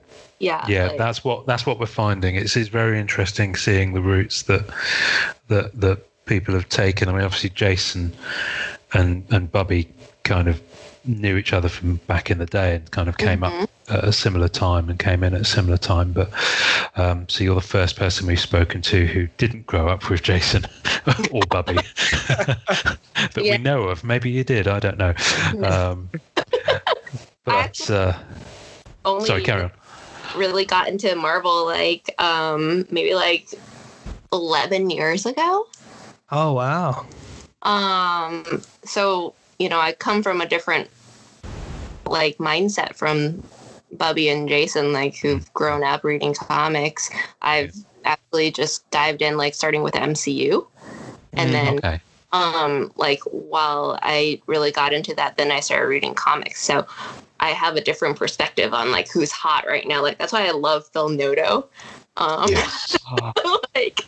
Yeah, yeah. like- That's what that's what we're finding. It's it's very interesting seeing the routes that that that people have taken. I mean, obviously Jason and and Bubby kind of knew each other from back in the day and kind of came up at a similar time and came in at a similar time. But um, so you're the first person we've spoken to who didn't grow up with Jason or Bubby that Yeah. we know of. Maybe you did. I don't know. Um, but uh, Only sorry, carry on. Really got into Marvel like um maybe like 11 years ago. Oh wow. Um so, you know, I come from a different like mindset from Bubby and Jason like who've grown up reading comics. I've actually just dived in like starting with MCU. And Mm, then Okay. um like while i really got into that then i started reading comics so i have a different perspective on like who's hot right now like that's why i love phil noto um Yes. like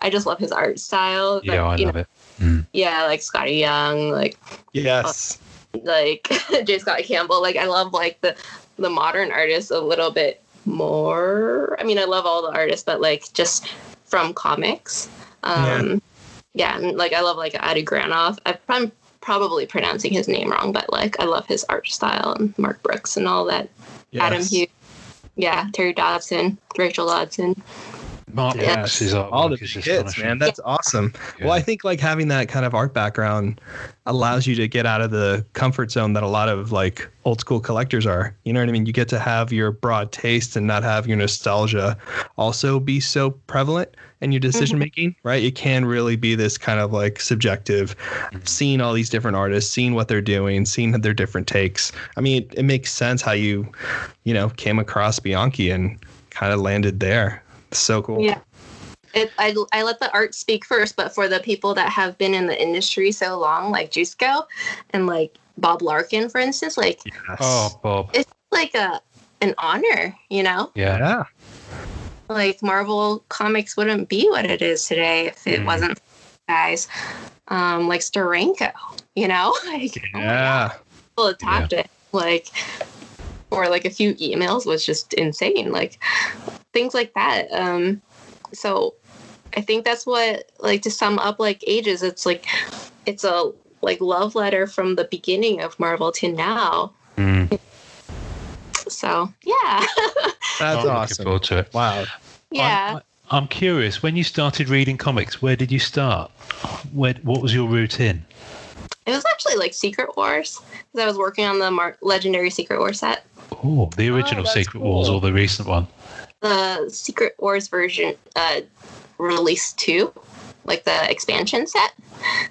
i just love his art style yeah, I you love know, it. Mm. yeah like skottie young like Yes. like j scott campbell like i love like the the modern artists a little bit more i mean i love all the artists but like just from comics um yeah, and like i love like adi granov I- i'm probably pronouncing his name wrong but like i love his art style and mark brooks and all that. Adam Yes. hughes. Yeah terry dodson rachel dodson Mark Yes. Brooks is artwork All the is big hits, man. That's awesome. Well, I think like having that kind of art background allows you to get out of the comfort zone that a lot of like old school collectors are. You know what I mean? You get to have your broad taste and not have your nostalgia also be so prevalent in your mm-hmm. decision making, right? It can really be this kind of like subjective, mm-hmm. seeing all these different artists, seeing what they're doing, seeing their different takes. I mean, it, it makes sense how you, you know, came across Bianchi and kind of landed there. So cool. Yeah. It, I, I let the art speak first, but for the people that have been in the industry so long, like Jusko and like Bob Larkin, for instance, like Yes. Oh, Bob. it's like a an honor, you know? Yeah. yeah. Like Marvel Comics wouldn't be what it is today if it Mm. wasn't for guys um, like Steranko, you know? Like, oh my Yeah. people to talk to like or like a few emails was just insane like things like that um so i think that's what like to sum up like ages it's like it's a like love letter from the beginning of marvel to now Mm. so yeah That's I'm awesome. forward to it. Wow. yeah I, am curious. When you started reading comics, where did you start? Where, what was your routine? it was actually like secret wars because i was working on the Mar- legendary secret war set Oh, the original that's Secret Wars or the recent one? The Secret Wars version uh, release two, like the expansion set.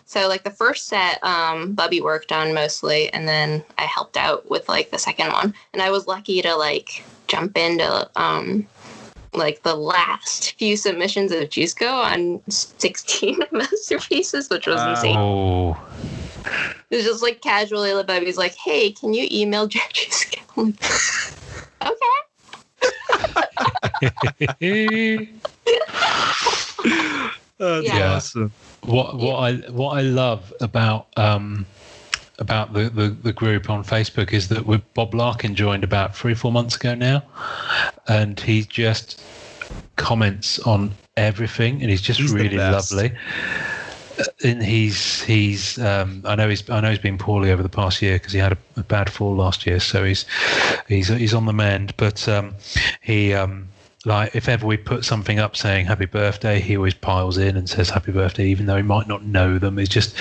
So like the first set, um, Bubby worked on mostly, and then I helped out with like the second one. And I was lucky to like jump into um, like the last few submissions of Jusko on 16 masterpieces, which was Wow. insane. Oh, It was just like casually, Bubby's like, "Hey, can you email Jusko?" Okay. That's Yeah. awesome. what what I what I love about um about the, the, the group on Facebook is that with Bob Larkin joined about three four months ago now, and he just comments on everything, and he's just He's really lovely. He's he's um, I know he's I know he's been poorly over the past year because he had a, a bad fall last year, so he's he's he's on the mend. But um, he um, like if ever we put something up saying happy birthday, he always piles in and says happy birthday, even though he might not know them. It's just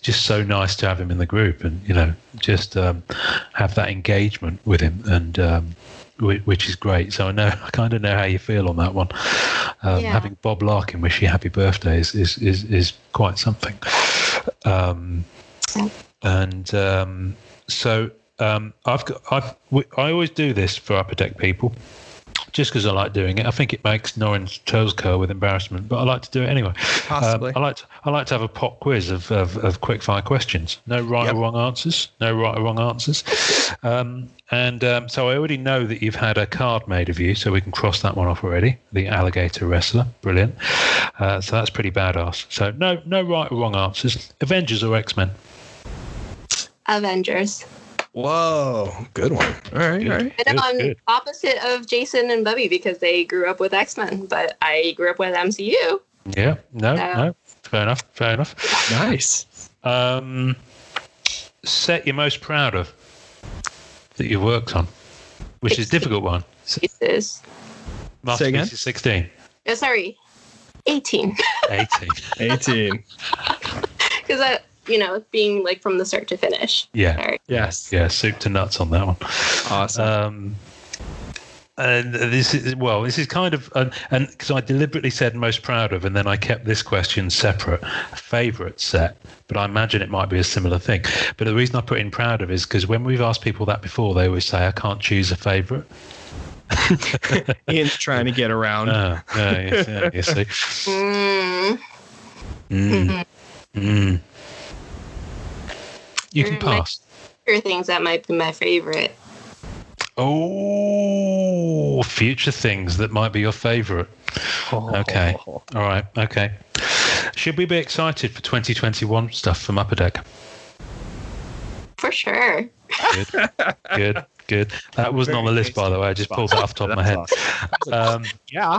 just so nice to have him in the group and you know just um, have that engagement with him and. Whi- which is great. So I know I kind of know how you feel on that one. Um, Yeah. Having Bob Larkin wish you happy birthday is is is, is quite something. Um, and um, so um, I've got I've, I always do this for upper deck people. Just because I like doing it, I think it makes Norrin's toes curl with embarrassment, but I like to do it anyway. Possibly. Um, I like to, I like to have a pop quiz of, of, of quick fire questions. No right Yep. or wrong answers. No right or wrong answers. Um, and um, so I already know that you've had a card made of you, so we can cross that one off already. The alligator wrestler, brilliant. Uh, so that's pretty badass. So no no right or wrong answers. Avengers or X Men? Avengers. Whoa, good one. All right, all right. And I'm good. opposite of Jason and Bubby because they grew up with X Men, but I grew up with MCU. Yeah, no, Uh, no, fair enough, fair enough. Nice. Um, set you're most proud of that you've worked on? Which is a difficult one. Pieces. Say again? Masterpiece is 16. Oh, sorry, 18. 18. 18. Because I, you know, being like from the start to finish. Yeah. Sorry. Yes. Yeah, soup to nuts on that one. Awesome. Um, and this is well, this is kind of and and because I deliberately said most proud of, and then I kept this question separate, favorite set. But I imagine it might be a similar thing. But the reason I put in proud of is because when we've asked people that before, they always say I can't choose a favorite. Ian's trying to get around. Uh, yeah, yes, yeah, you see. Mm, Mm, mm. You can my- pass. there are things that might be my favorite. Oh, future things that might be your favorite. Okay. All right. Okay. Should we be excited for 2021 stuff from Upper Deck? For sure. Good. good. Good. That wasn't on the list, by the way. I just pulled it off the top of my head. Um, Yeah.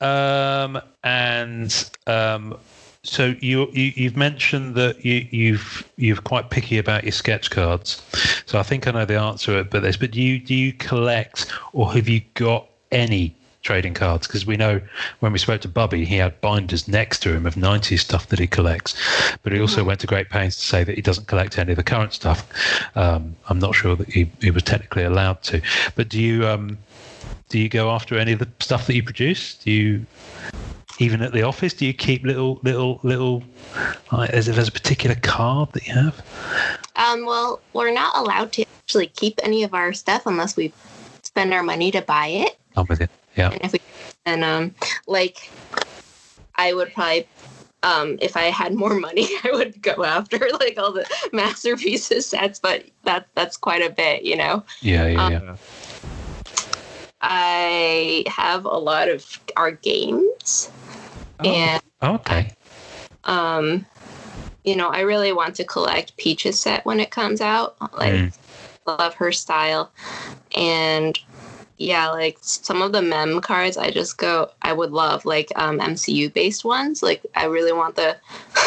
um, and um, so you, you you've mentioned that you you've you're quite picky about your sketch cards. So I think I know the answer to it, but this. But do you do you collect or have you got any trading cards? Because we know when we spoke to Bubby, he had binders next to him of 90s stuff that he collects, but he also went to great pains to say that he doesn't collect any of the current stuff. Um, I'm not sure that he, he was technically allowed to. But do you um, do you go after any of the stuff that you produce? Do you even at the office? Do you keep little little little? Like, as if there's a particular card that you have? Um, well, we're not allowed to actually keep any of our stuff unless we spend our money to buy it. I'm with you. Yeah. And if we, and um, like, I would probably, um, if I had more money, I would go after like all the masterpieces sets. But that that's quite a bit, you know. Yeah. Yeah. Um, Yeah. I have a lot of our games, and Oh, okay. um, you know, I really want to collect Peach's set when it comes out. Like, Mm. love her style, and yeah, like some of the mem cards, I just go, I would love like um, MCU based ones. Like, I really want the.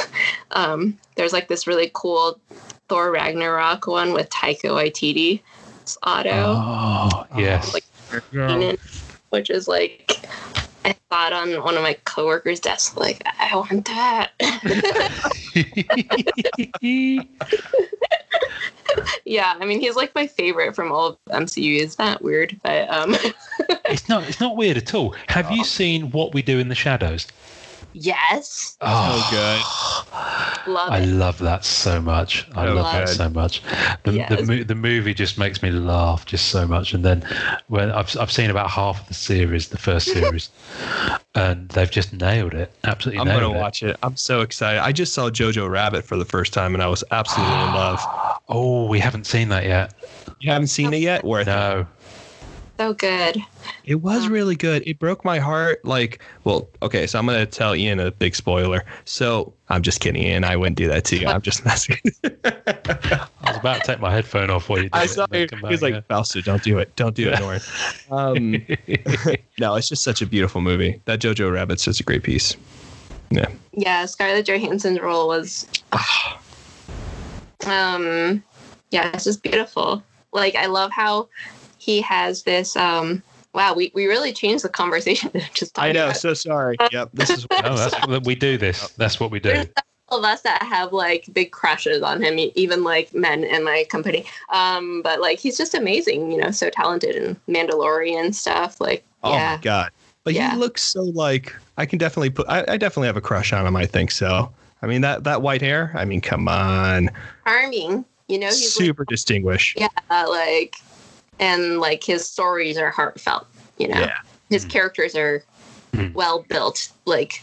um, there's like this really cool Thor Ragnarok one with Taika Waititi's auto. Oh, yes. Like, Keenan, which is like I thought on one of my coworkers' desks, like I want that. yeah, I mean he's like my favorite from all of MCU. Is that weird? But um, it's not. It's not weird at all. Have you seen what we do in the shadows? yes, Oh, good. love I it. love that so much. I Oh, love that so much. The, the, Yes. mo- the movie just makes me laugh just so much. And then when I've, I've seen about half of the series, the first series, and they've just nailed it. Absolutely I'm gonna watch it. I'm so excited. I just saw Jojo Rabbit for the first time, and I was absolutely in love. Oh, we haven't seen that yet. You haven't seen it yet? Worth it. No. So good. It was really good. It broke my heart. Like, well, okay, so I'm gonna tell Ian a big spoiler. So I'm just kidding, Ian. I wouldn't do that to you. I'm just messing. I was about to take my headphone off while you did I saw and then you. come He was back, like, Fausto, don't do it. Don't do it, Norn. Um, no, it's just such a beautiful movie. That Jojo Rabbit's such a great piece. Yeah. Yeah, Scarlett Johansson's role was, um, yeah, it's just beautiful. Like I love how he has this. Um, wow, we, we really changed the conversation to just. I know. about So sorry. Yep. This is. yeah. No, that's we do this. That's what we do. All of us that have like big crushes on him, even like men in my company. Um, but like he's just amazing, you know, so talented and Mandalorian stuff. Like, Oh yeah, my god. But Yeah. he looks so like I can definitely put. I, I definitely have a crush on him. I think so. I mean that that white hair. I mean, come on. charming. You know, he's like, Super distinguished. yeah, like, and like his stories are heartfelt. You know, Yeah. his Mm. characters are Mm. well built, like,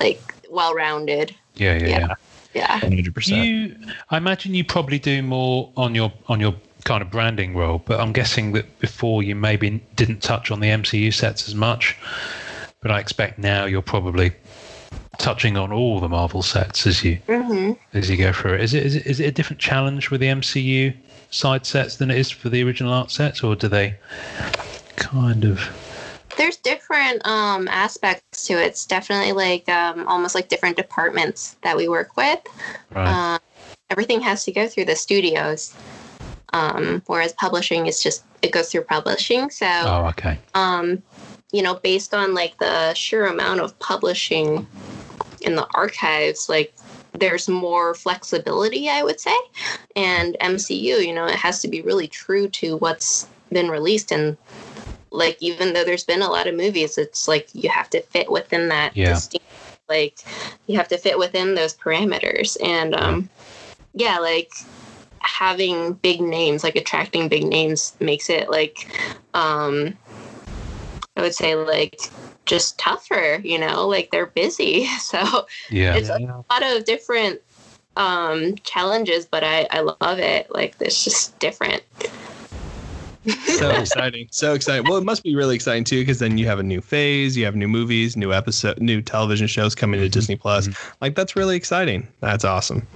like well rounded. Yeah, yeah, Yeah. yeah. Yeah. Hundred percent. You, I imagine you probably do more on your on your kind of branding role, but I'm guessing that before you maybe didn't touch on the MCU sets as much. But I expect now you're probably touching on all the Marvel sets as you hmm as you go through it. Is it is it, is it a different challenge with the MCU side sets than it is for the original art sets, or do they kind of there's different um, aspects to it. It's definitely like um, almost like different departments that we work with. Right. Um, everything has to go through the studios, um, whereas publishing is just it goes through publishing. So, oh, okay. um, you know, based on like the sheer amount of publishing in the archives, like there's more flexibility, I would say. And MCU, you know, it has to be really true to what's been released and like even though there's been a lot of movies, it's like you have to fit within that Yeah. distinct like you have to fit within those parameters. And um yeah, like having big names, like attracting big names makes it like um I would say like just tougher, you know, like they're busy. So Yeah. it's a lot of different um challenges, but I, I love it. Like it's just different. so exciting so exciting well it must be really exciting too because then you have a new phase you have new movies new episode new television shows coming to disney plus like that's really exciting that's awesome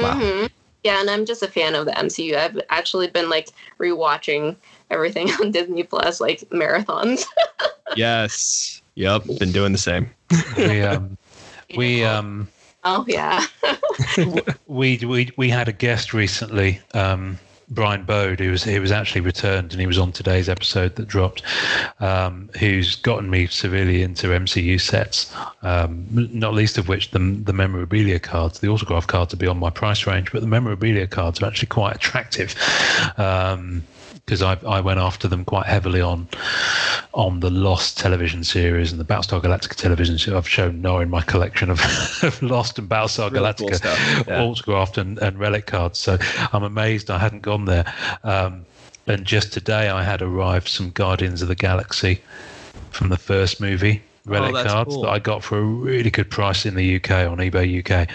wow hmm Yeah, and I'm just a fan of the MCU. I've actually been like rewatching everything on Disney Plus, like marathons. yes yep been doing the same we um, we um, oh yeah. we we we had a guest recently, um, Brian Bode, who was he was actually returned and he was on today's episode that dropped, um, who's gotten me severely into MCU sets. Um, not least of which the the memorabilia cards, the autograph cards, are beyond my price range, but the memorabilia cards are actually quite attractive. Um, because I, I went after them quite heavily on on the Lost television series and the Battlestar Galactica television series. I've shown Noah in my collection of, of Lost and Battlestar Really cool Galactica stuff, yeah. autographed and, and relic cards. So I'm amazed I hadn't gone there. Um, and just today I had arrived some Guardians of the Galaxy from the first movie relic Oh, cards cool. that I got for a really good price in the UK on eBay UK.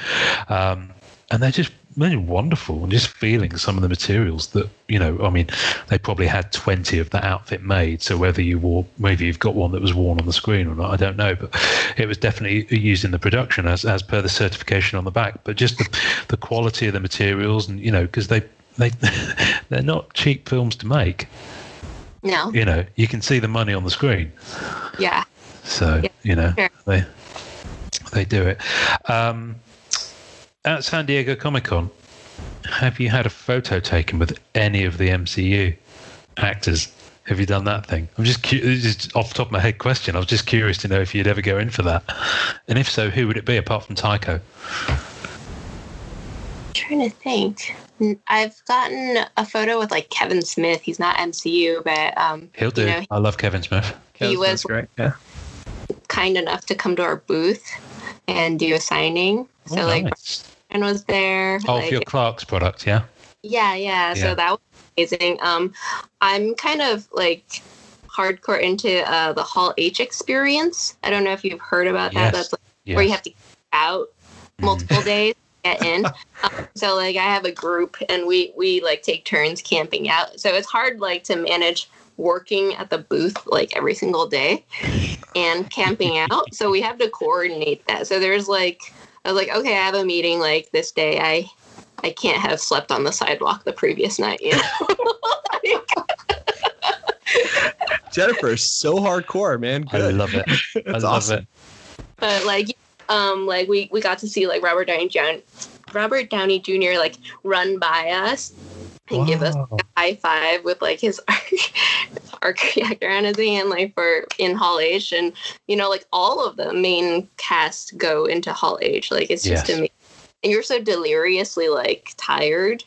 Um, and they're just really wonderful and just feeling some of the materials that you know i mean they probably had 20 of that outfit made so whether you wore maybe you've got one that was worn on the screen or not i don't know but it was definitely used in the production as, as per the certification on the back but just the, the quality of the materials and you know because they they they're not cheap films to make No. you know you can see the money on the screen Yeah. so Yeah, you know sure. they they do it. Um, at San Diego Comic Con, have you had a photo taken with any of the MCU actors? Have you done that thing? I'm just, cu- this is just off the top of my head question. I was just curious to know if you'd ever go in for that, and if so, who would it be apart from Taika? I'm trying to think. I've gotten a photo with like Kevin Smith. He's not MCU, but um, He'll do. You know, I love Kevin Smith. he was great yeah kind enough to come to our booth and do a signing. So Oh, like nice. Brian was there. Oh, like, for your Clerks product, yeah. Yeah, yeah. Yeah. So that was amazing. Um, I'm kind of like hardcore into uh, the Hall H experience. I don't know if you've heard about that. Yes. That's like Yes. where you have to get out Mhm. multiple days to get in. Um, so like I have a group and we we like take turns camping out. So it's hard like to manage working at the booth like every single day and camping out. So we have to coordinate that. So there's like I was like, okay, I have a meeting like this day. I I can't have slept on the sidewalk the previous night, you know. jennifer is so hardcore man I love it. I That's love awesome. it. but like um like we we got to see like Robert Downey Jr. Robert Downey Jr. like run by us and give us Wow. a high five with like his arc reactor on his hand like for in Hall H and you know like all of the main cast go into Hall H like it's just Yes. amazing and you're so deliriously like tired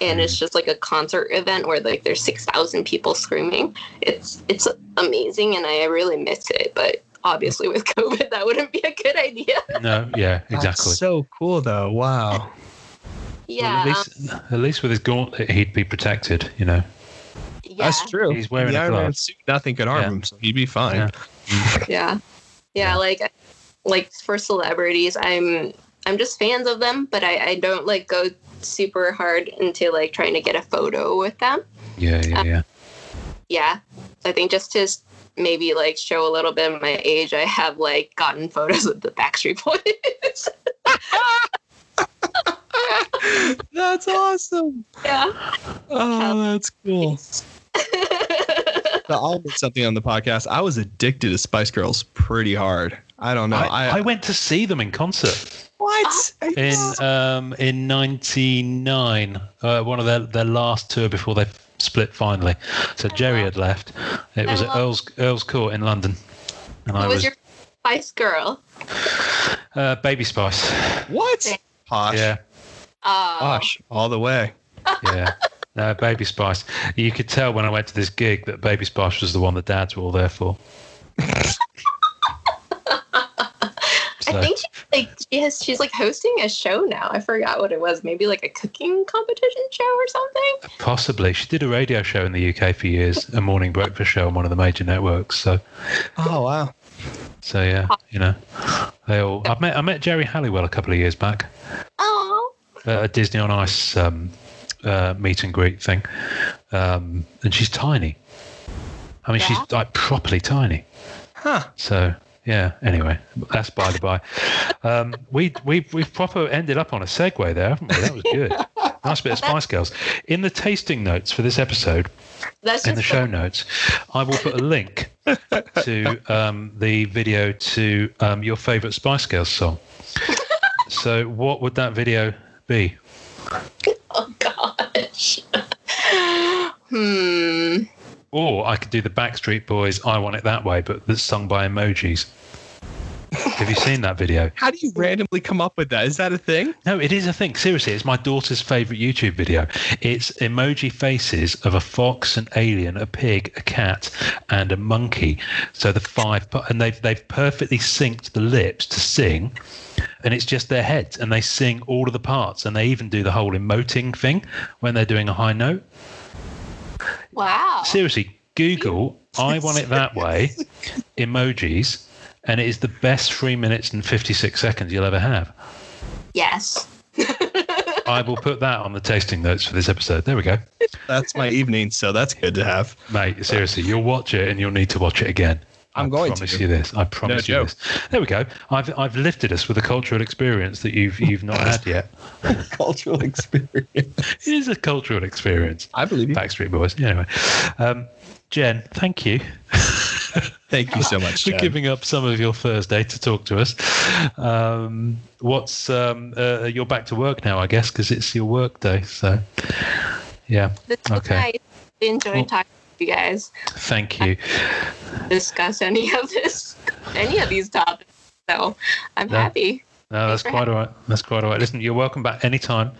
and it's just like a concert event where like there's 6000 people screaming it's it's amazing and I really miss it but obviously with COVID that wouldn't be a good idea No, yeah, That's exactly. so cool though wow yeah Well, at um, least, at least with his gauntlet, he'd be protected. You know. Yeah. That's true. He's wearing the a Iron Man suit nothing could harm Yeah. him so he'd be fine. Yeah. yeah. Yeah Yeah. like like for celebrities i'm i'm just fans of them but i i don't like go super hard into like trying to get a photo with them. Yeah, yeah, um, yeah. yeah. I think just to maybe like show a little bit of my age i have like gotten photos with the backstreet boys. That's awesome. Yeah. Oh that's cool So So I'll admit something on the podcast. I was addicted to Spice Girls pretty hard. I don't know. I, I, I went to see them in concert what? in um, in '99. Uh, one of their their last tour before they split finally. So Geri had left. It was at Earl's Earl's Court in London, and I was was your Spice Girl? uh, Baby Spice. what? Posh. Yeah, Uh, Posh. All the way. yeah. No, Baby Spice. You could tell when I went to this gig that Baby Spice was the one the dads were all there for. I think she like she has she's like hosting a show now. I forgot what it was. Maybe like a cooking competition show or something. Possibly. She did a radio show in the UK for years, a morning breakfast show on one of the major networks. So, Oh wow. so yeah, you know, they all. I met I met Geri Halliwell a couple of years back Oh, at a Disney on Ice um, uh, meet and greet thing, um, and she's tiny. I mean, she's like properly tiny. Huh. So yeah. Anyway, that's by the by. Um, we we've we've proper ended up on a segue there, haven't we? That was good. Nice bit of Spice Girls. In the tasting notes for this episode, that's in the show notes, I will put a link to um, the video to um, your favourite Spice Girls song. So, what would that video be? Oh gosh. Hmm. Or I could do the Backstreet Boys "I Want It That Way," but that's sung by emojis. Have you seen that video? How do you randomly come up with that? Is that a thing? No, it is a thing. Seriously, it's my daughter's favorite YouTube video. It's emoji faces of a fox, an alien, a pig, a cat, and a monkey. So the five, and they've they've perfectly synced the lips to sing, and it's just their heads, and they sing all of the parts, and they even do the whole emoting thing when they're doing a high note. Wow. Seriously, Google "I want it that way" emojis, and it is the best three minutes and fifty six seconds you'll ever have. Yes. I will put that on the tasting notes for this episode. There we go. That's my evening, so that's good to have. Mate, seriously, you'll watch it and you'll need to watch it again. I'm I going promise you this. I promise No you joke. this. There we go. I've I've lifted us with a cultural experience that you've you've not had yet. Cultural experience. It is a cultural experience. I believe you. Backstreet Boys. Anyway, um, Jen, thank you Thank you so much, for Chad. giving up some of your Thursday to talk to us. Um, what's um, uh, you're back to work now, I guess, because it's your work day. So, yeah. This is Okay. nice. I enjoyed Well- talking to you guys. Thank you. Discuss any of this, any of these topics. So I'm No. happy. No, that's quite all right. That's quite all right. Listen, you're welcome back anytime.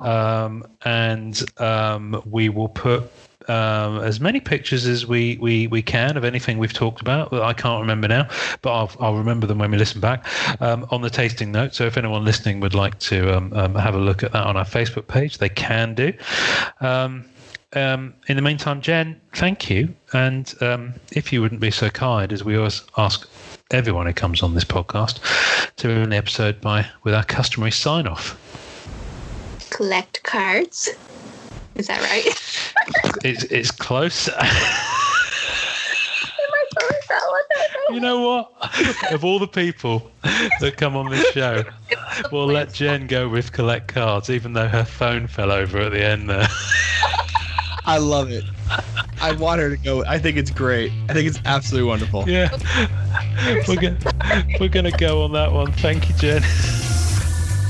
Um, and um, we will put um, as many pictures as we, we, we can of anything we've talked about I can't remember now, but I'll, I'll remember them when we listen back um, on the tasting note. So if anyone listening would like to um, um, have a look at that on our Facebook page, they can do. Um, um, in the meantime, Jen, thank you. And um, if you wouldn't be so kind, as we always ask everyone who comes on this podcast, to end the episode by with our customary sign off. Collect cards. Is that right? It's it's close. Am I supposed to tell you know what? Of all the people that come on this show, we'll let Jen go with collect cards, even though her phone fell over at the end there. I love it. I want her to go. I think it's great. I think it's absolutely wonderful. Yeah, we're gonna we're gonna go on that one. Thank you, Jen.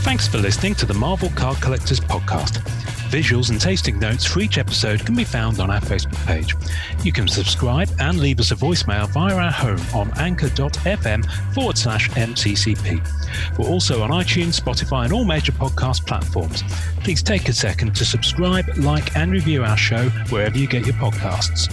Thanks for listening to the Marvel Card Collectors podcast. Visuals and tasting notes for each episode can be found on our Facebook page. You can subscribe and leave us a voicemail via our home on anchor.fm forward slash MCCP. We're also on iTunes, Spotify, and all major podcast platforms. Please take a second to subscribe, like, and review our show wherever you get your podcasts.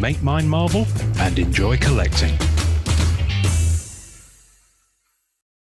Make mine Marvel and enjoy collecting.